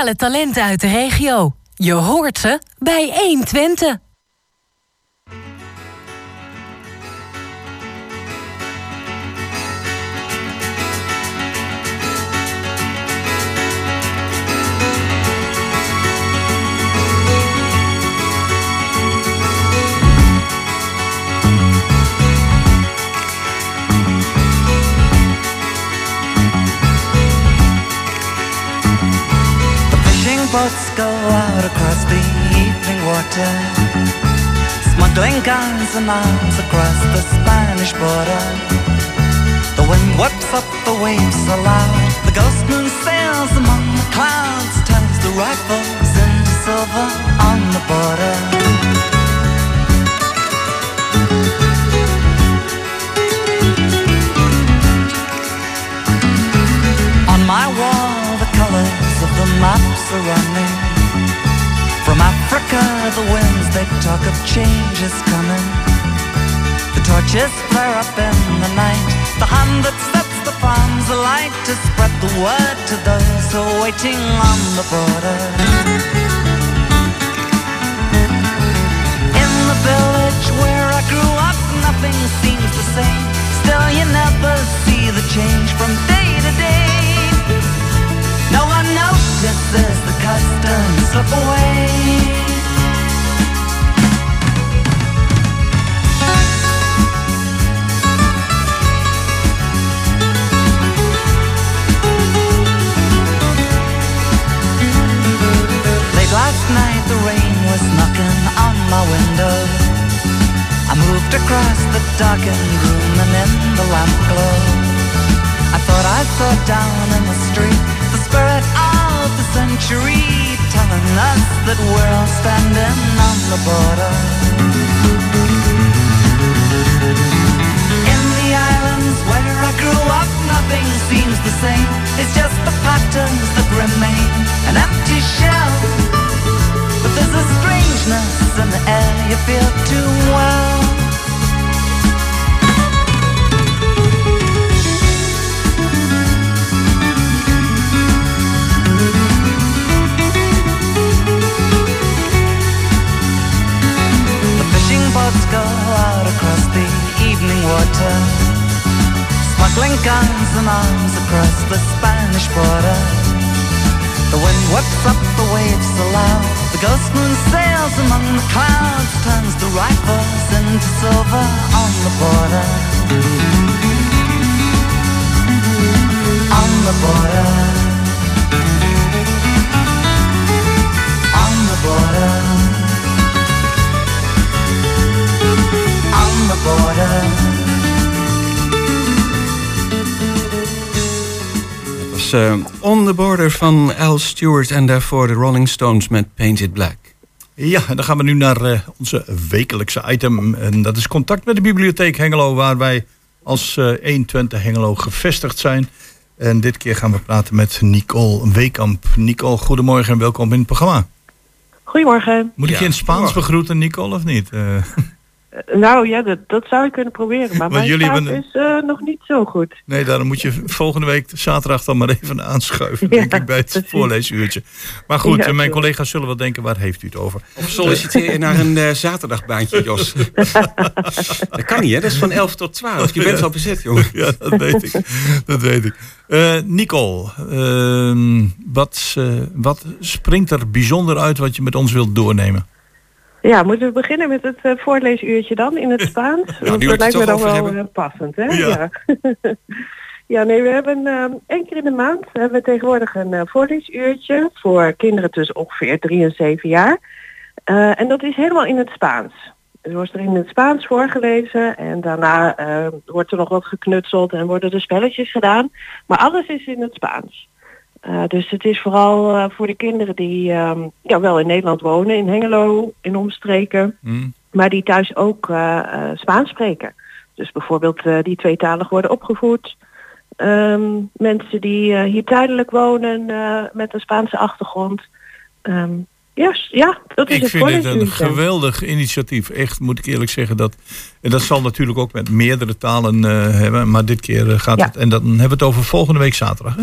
muzikale talenten uit de regio. Je hoort ze bij 120. Boats go out across the evening water, smuggling guns and arms across the Spanish border. The wind whips up the waves so loud, the ghost moon sails among the clouds, turns the rifles into silver on the border. Maps are running. From Africa, the winds they talk of change is coming. The torches flare up in the night. The hand that sets the farms alight to spread the word to those who are waiting on the border. In the village where I grew up, nothing seems the same. Still, you never see the change from day to day. No one notices the customs slip away. Last night the rain was knocking on my window. I moved across the darkened room and in the lamp glow. I thought I saw down in the street spirit of the century telling us that we're all standing on the border. In the islands where I grew up, nothing seems the same. It's just the patterns that remain, an empty shell. But there's a strangeness in the air you feel too well. Go out across the evening water, smuggling guns and arms across the Spanish border. The wind whips up the waves so loud, the ghost moon sails among the clouds, turns the rifles into silver on the border. On the border. On the border. Border. Dat was eh, On the Border van Al Stewart en daarvoor de Rolling Stones met Painted Black. Ja, en dan gaan we nu naar eh, onze wekelijkse item. En dat is contact met de Bibliotheek Hengelo, waar wij als eh 120 Hengelo gevestigd zijn. En dit keer gaan we praten met Nicole Weekamp. Nicole, goedemorgen en welkom in het programma. Goedemorgen. Moet ik je in Spaans begroeten, Nicole, of niet? Eh, Nou ja, dat, dat zou ik kunnen proberen, maar mijn jullie hebben- is eh, nog niet zo goed. nee, daarom moet je volgende week zaterdag dan maar even aanschuiven, Ja, denk ik, bij het precies. voorleesuurtje. Maar goed, Ja, eh, mijn collega's zullen wel denken, waar heeft u het over? Of solliciteer je naar een eh, zaterdagbaantje, Jos? dat kan niet, hè? Dat is van 11 tot 12. Je bent al bezet, jongen. Ja, dat weet ik. Dat weet ik. Eh, Nicole, ehm, wat, eh, wat springt er bijzonder uit wat je met ons wilt doornemen? Ja, moeten we beginnen met het eh, voorleesuurtje dan in het Spaans? Want dat lijkt me dan wel hebben. eh, passend, hè? Ja. Ja. Ja, nee, we hebben eh, één keer in de maand hebben we tegenwoordig een voorleesuurtje voor kinderen tussen ongeveer drie en zeven jaar. En dat is helemaal in het Spaans. Er wordt er in het Spaans voorgelezen en daarna wordt er nog wat geknutseld en worden er spelletjes gedaan. Maar alles is in het Spaans. Eh, dus het is vooral eh, voor de kinderen die ehm, ja, wel in Nederland wonen, in Hengelo, in omstreken, maar die thuis ook eh, Spaans spreken. Dus bijvoorbeeld die tweetalig worden opgevoed. Ehm, mensen die hier tijdelijk wonen met een Spaanse achtergrond. Ehm, ja, s- ja, dat is Ik het vind dit een geweldig initiatief. Echt, moet ik eerlijk zeggen. Dat, en dat zal natuurlijk ook met meerdere talen hebben. Maar dit keer gaat Ja. het... En dan hebben we het over volgende week zaterdag. Hè?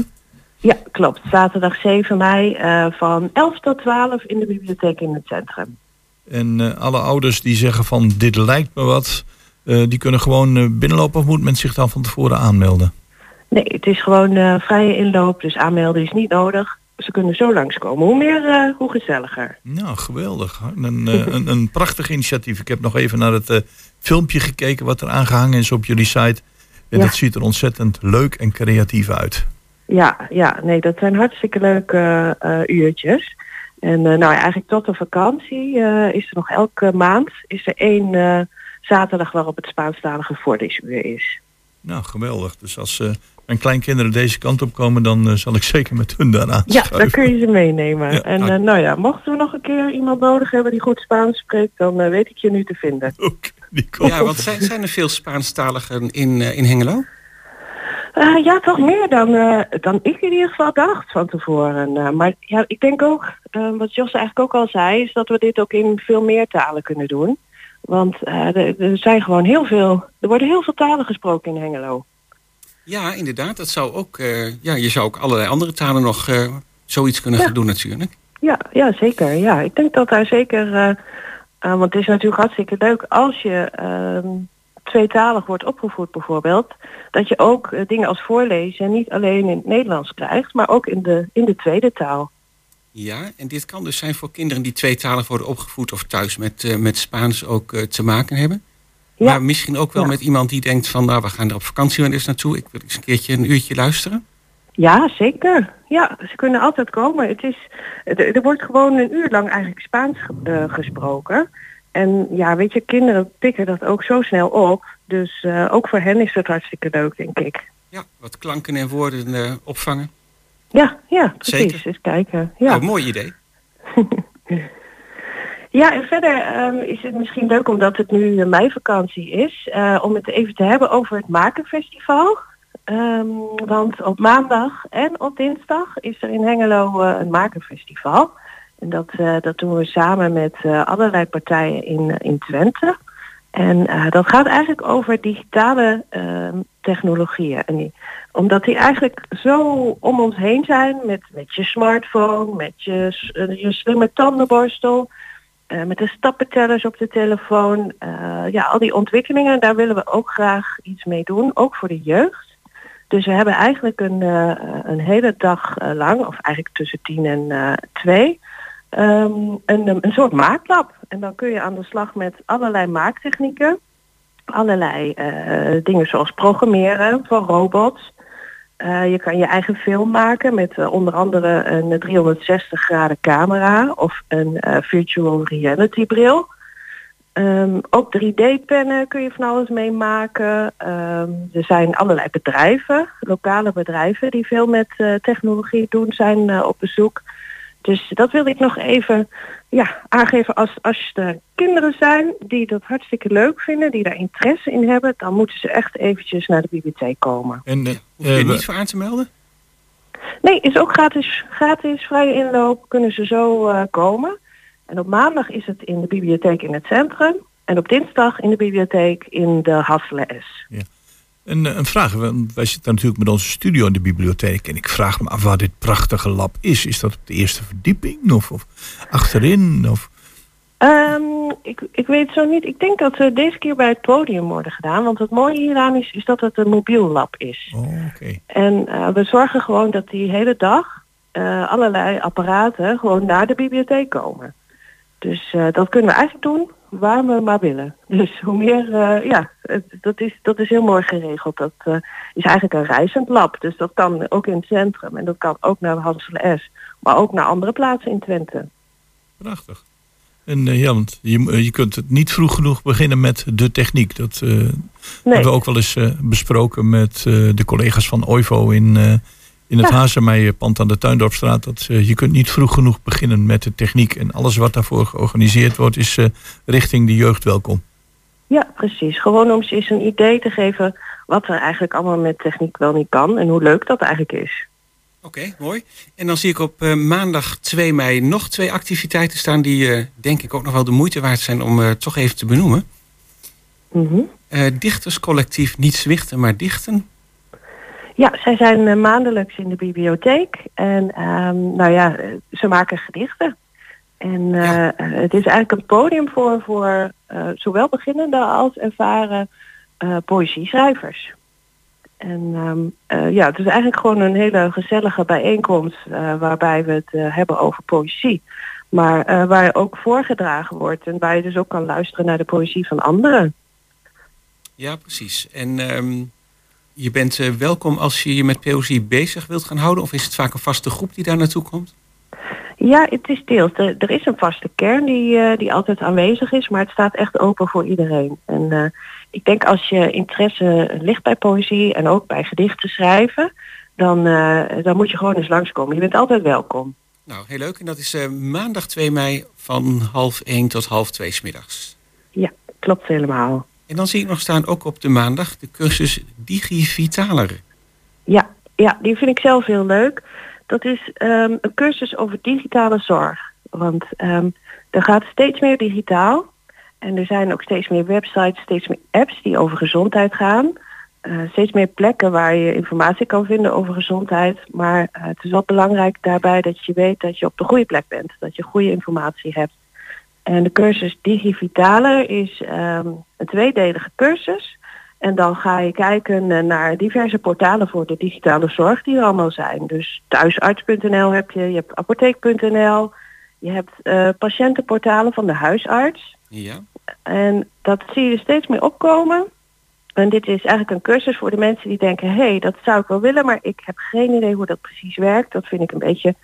Ja, klopt. Zaterdag 7 mei eh, van 11 tot 12 in de bibliotheek in het centrum. En eh, alle ouders die zeggen van dit lijkt me wat, eh, die kunnen gewoon binnenlopen of moet men zich dan van tevoren aanmelden? Nee, het is gewoon vrije inloop, dus aanmelden is niet nodig. Ze kunnen zo langskomen. Hoe meer, hoe gezelliger. Nou, geweldig. Een, een, een prachtig initiatief. Ik heb nog even naar het filmpje gekeken wat er aangehangen is op jullie site. En Ja. dat ziet er ontzettend leuk en creatief uit. Ja, ja, nee, dat zijn hartstikke leuke eh, uurtjes. En eh, nou ja, eigenlijk tot de vakantie eh, is er nog elke maand is er één eh, zaterdag waarop het Spaanstalige voorleesuur is. Nou, geweldig. Dus als eh, mijn kleinkinderen deze kant op komen, dan zal ik zeker met hun daar Ja, dan kun je ze meenemen. Ja, en nou- eh, nou ja, mochten we nog een keer iemand nodig hebben die goed Spaans spreekt, dan weet ik je nu te vinden. Ja, want zijn, zijn er veel Spaanstaligen in, in Hengelo? Eh, ja, toch meer dan, eh, dan ik in ieder geval dacht van tevoren. Eh, maar ja, ik denk ook, wat Jos eigenlijk ook al zei, is dat we dit ook in veel meer talen kunnen doen. Want er, er zijn gewoon heel veel, er worden heel veel talen gesproken in Hengelo. Ja, inderdaad. Dat zou ook, ja, je zou ook allerlei andere talen nog zoiets kunnen gaan doen natuurlijk. Ja, ja, zeker. Ja, ik denk dat daar zeker, want het is natuurlijk hartstikke leuk als je ehm, tweetalig wordt opgevoed bijvoorbeeld, dat je ook eh, dingen als voorlezen niet alleen in het Nederlands krijgt, maar ook in de, in de tweede taal. Ja, en dit kan dus zijn voor kinderen die tweetalig worden opgevoed of thuis met, eh, met Spaans ook eh, te maken hebben. Maar misschien ook wel Ja. met iemand die denkt van nou we gaan er op vakantie wel eens naartoe. Ik wil eens een keertje een uurtje luisteren. Ja, zeker. Ja, ze kunnen altijd komen. Het is, er, wordt gewoon een uur lang eigenlijk Spaans ge- gesproken. En ja, weet je, kinderen pikken dat ook zo snel op. Dus eh, ook voor hen is het hartstikke leuk, denk ik. Ja, wat klanken en woorden eh, opvangen. Ja, ja, precies. Zeker. Eens kijken. Ja. Nou, mooi idee. Ja, en verder ehm, is het misschien leuk omdat het nu meivakantie is, eh, om het even te hebben over het Makenfestival. Ehm, want op maandag en op dinsdag is er in Hengelo een Makenfestival. En dat, eh, dat doen we samen met eh, allerlei partijen in, in Twente. En eh, dat gaat eigenlijk over digitale ehm, technologieën. Omdat die eigenlijk zo om ons heen zijn met, met je smartphone, met je, je slimme tandenborstel, met de stappentellers op de telefoon. ja, al die ontwikkelingen, daar willen we ook graag iets mee doen, ook voor de jeugd. Dus we hebben eigenlijk een, een hele dag lang, of eigenlijk tussen tien en twee, ehm, een, een soort maaklab. En dan kun je aan de slag met allerlei maaktechnieken. Allerlei eh, dingen zoals programmeren van robots. Eh, je kan je eigen film maken met eh, onder andere een 360 graden camera of een virtual reality bril. Ehm, ook 3D-pennen kun je van alles mee maken. Ehm, er zijn allerlei bedrijven, lokale bedrijven, die veel met technologie doen, zijn op bezoek. Dus dat wil ik nog even ja, aangeven. Als, als er kinderen zijn die dat hartstikke leuk vinden, die daar interesse in hebben, dan moeten ze echt eventjes naar de bibliotheek komen. En, eh, Hoef je er eh, niet voor aan te melden? Nee, is ook gratis, gratis vrije inloop, kunnen ze zo eh, komen. En op maandag is het in de bibliotheek in het centrum. En op dinsdag in de bibliotheek in de Hasselen S. Een, een vraag, wij zitten natuurlijk met onze studio in de bibliotheek. En ik vraag me af waar dit prachtige lab is. Is dat op de eerste verdieping of, of achterin? Of... Ehm, ik, ik weet zo niet. Ik denk dat ze deze keer bij het podium worden gedaan. Want het mooie hieraan is, is dat het een mobiel lab is. Oh, oké. En eh, we zorgen gewoon dat die hele dag eh, allerlei apparaten gewoon naar de bibliotheek komen. Dus eh, dat kunnen we eigenlijk doen waar we maar willen. Dus hoe meer, eh, ja, dat is, dat is heel mooi geregeld. Dat eh, is eigenlijk een reizend lab. Dus dat kan ook in het centrum en dat kan ook naar de Hanselen S. Maar ook naar andere plaatsen in Twente. Prachtig. En eh, ja, want je, je kunt het niet vroeg genoeg beginnen met de techniek. Dat hebben we ook wel eens besproken met de collega's van OIVO in, in het Ja. Hazemeijerpand aan de Tuindorpstraat. Dat eh, je kunt niet vroeg genoeg beginnen met de techniek. En alles wat daarvoor georganiseerd wordt is eh, richting de jeugd welkom. Ja, precies. Gewoon om ze eens een idee te geven wat er eigenlijk allemaal met techniek wel niet kan en hoe leuk dat eigenlijk is. Oké, mooi. En dan zie ik op eh, maandag 2 mei nog twee activiteiten staan die eh, denk ik ook nog wel de moeite waard zijn om eh, toch even te benoemen. Mhm. Eh, dichterscollectief Niet Zwichten, maar Dichten. Ja, zij zijn eh, maandelijks in de bibliotheek. En ehm, nou ja, eh, ze maken gedichten. En eh, het is eigenlijk een podium voor, voor zowel beginnende als ervaren eh poëzieschrijvers. En ehm, eh, ja, het is eigenlijk gewoon een hele gezellige bijeenkomst waarbij we het hebben over poëzie. Maar waar ook voorgedragen wordt en waar je dus ook kan luisteren naar de poëzie van anderen. Ja, precies. En ehm, je bent eh, welkom als je je met poëzie bezig wilt gaan houden? Of is het vaak een vaste groep die daar naartoe komt? Ja, het is deels. Er, er is een vaste kern die, eh, die altijd aanwezig is, maar het staat echt open voor iedereen. En eh, ik denk als je interesse ligt bij poëzie en ook bij gedichten schrijven, dan, dan moet je gewoon eens langskomen. Je bent altijd welkom. Nou, heel leuk. En dat is maandag 2 mei van half 1 tot half 2 's middags. Ja, klopt helemaal. En dan zie ik nog staan ook op de maandag de cursus Digivitaler. Ja, ja, die vind ik zelf heel leuk. Dat is ehm, een cursus over digitale zorg. Want ehm, er gaat steeds meer digitaal. En er zijn ook steeds meer websites, steeds meer apps die over gezondheid gaan. Eh, steeds meer plekken waar je informatie kan vinden over gezondheid. Maar eh, het is wel belangrijk daarbij dat je weet dat je op de goede plek bent. Dat je goede informatie hebt. En de cursus Digivitaler is ehm, een tweedelige cursus. En dan ga je kijken eh, naar diverse portalen voor de digitale zorg die er allemaal zijn. Dus thuisarts.nl heb je, je hebt apotheek.nl, je hebt eh, patiëntenportalen van de huisarts. Ja. En dat zie je steeds meer opkomen. En dit is eigenlijk een cursus voor de mensen die denken, hé, hey, dat zou ik wel willen, maar ik heb geen idee hoe dat precies werkt. Dat vind ik een beetje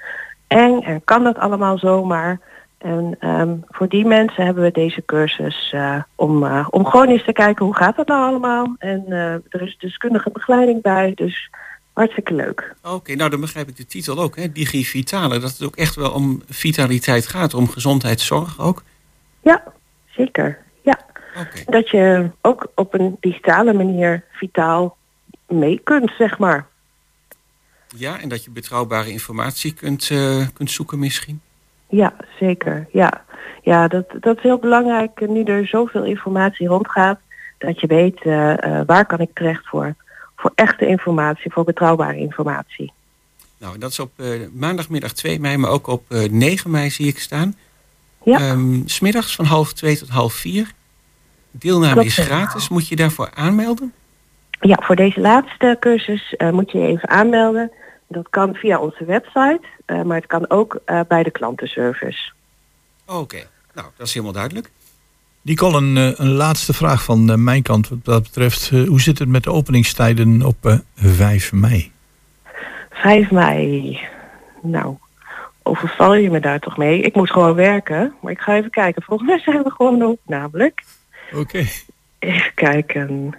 eng en kan dat allemaal zomaar. En ehm, voor die mensen hebben we deze cursus eh, om, eh, om gewoon eens te kijken hoe gaat dat nou allemaal. En eh, er is deskundige begeleiding bij, dus hartstikke leuk. Oké, nou dan begrijp ik de titel ook, hè? Digivitaler. Dat het ook echt wel om vitaliteit gaat, om gezondheidszorg ook. Ja, zeker. Ja. Dat je ook op een digitale manier vitaal mee kunt, zeg maar. Ja, en dat je betrouwbare informatie kunt, kunt zoeken misschien. Ja, zeker. Ja, ja dat, dat is heel belangrijk eh, nu er zoveel informatie rondgaat. Dat je weet eh, eh, waar kan ik terecht voor, voor echte informatie, voor betrouwbare informatie. Nou, dat is op maandagmiddag 2 mei, maar ook op eh 9 mei zie ik staan. Ja. Ehm, smiddags van half 2 tot half 4. Deelname Klopt, is gratis. Moet je daarvoor aanmelden? Ja, voor deze laatste cursus moet je je even aanmelden. Dat kan via onze website, eh, maar het kan ook eh, bij de klantenservice. Oké, nou, dat is helemaal duidelijk. Nicole, een, eh, een laatste vraag van mijn kant wat dat betreft. Hoe zit het met de openingstijden op eh, 5 mei? 5 mei. Nou, overval je me daar toch mee? Ik moet gewoon werken, maar ik ga even kijken. Volgens mij zijn we gewoon op, namelijk. Oké. Even kijken.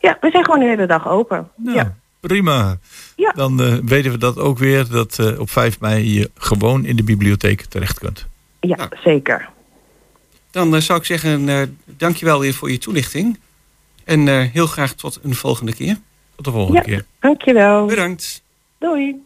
Ja, we zijn gewoon de hele dag open. ja. Prima. Ja. Dan eh, weten we dat ook weer, dat eh, op 5 mei je gewoon in de bibliotheek terecht kunt. ja, zeker. Dan eh, zou ik zeggen, eh dankjewel weer voor je toelichting. En eh, heel graag tot een volgende keer. Tot de volgende Ja, keer. dankjewel. Bedankt. Doei.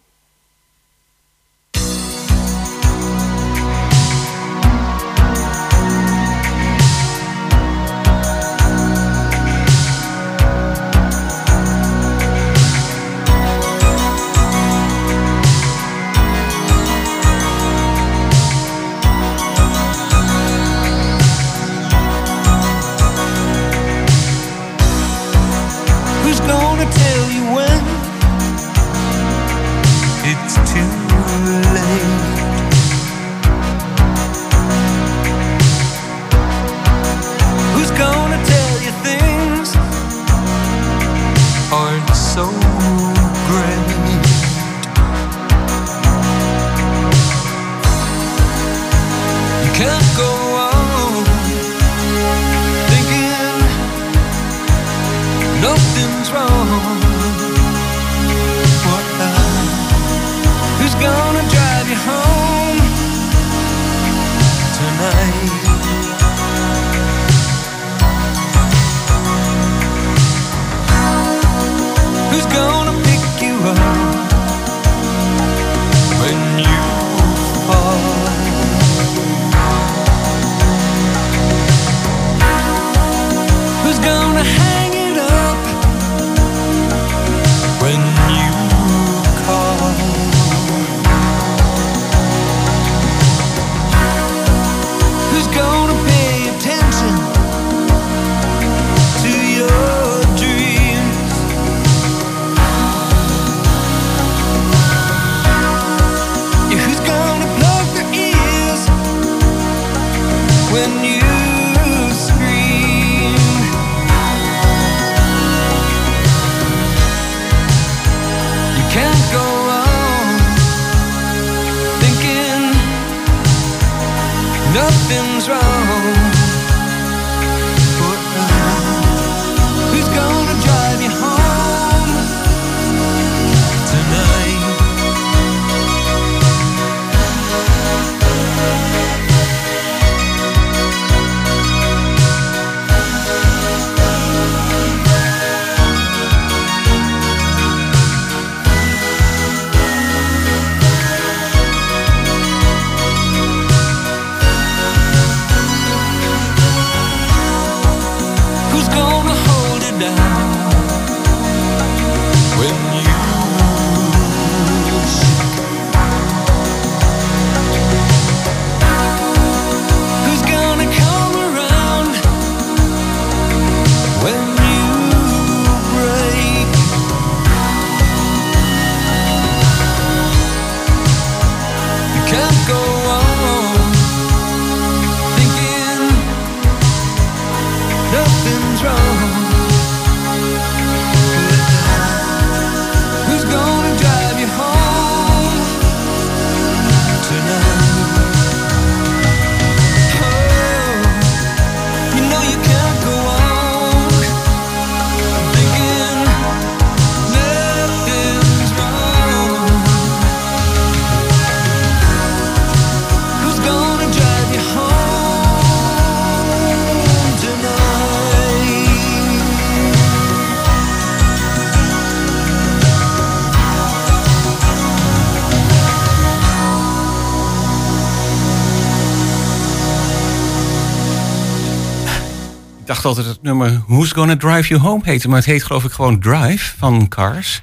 Altijd dat het nummer Who's Gonna Drive You Home heette. Maar het heet geloof ik gewoon Drive van Cars.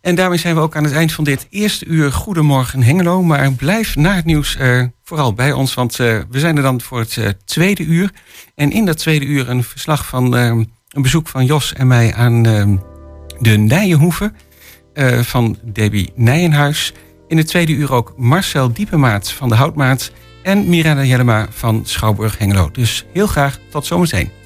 En daarmee zijn we ook aan het eind van dit eerste uur Goedemorgen Hengelo. Maar blijf na het nieuws eh, vooral bij ons. Want eh, we zijn er dan voor het eh, tweede uur. En in dat tweede uur een verslag van een bezoek van Jos en mij aan de Nijenhoeve. van Debbie Nijenhuis. In het tweede uur ook Marcel Diepemaat van de Houtmaat. En Miranda Jellema van Schouwburg Hengelo. Dus heel graag tot zometeen.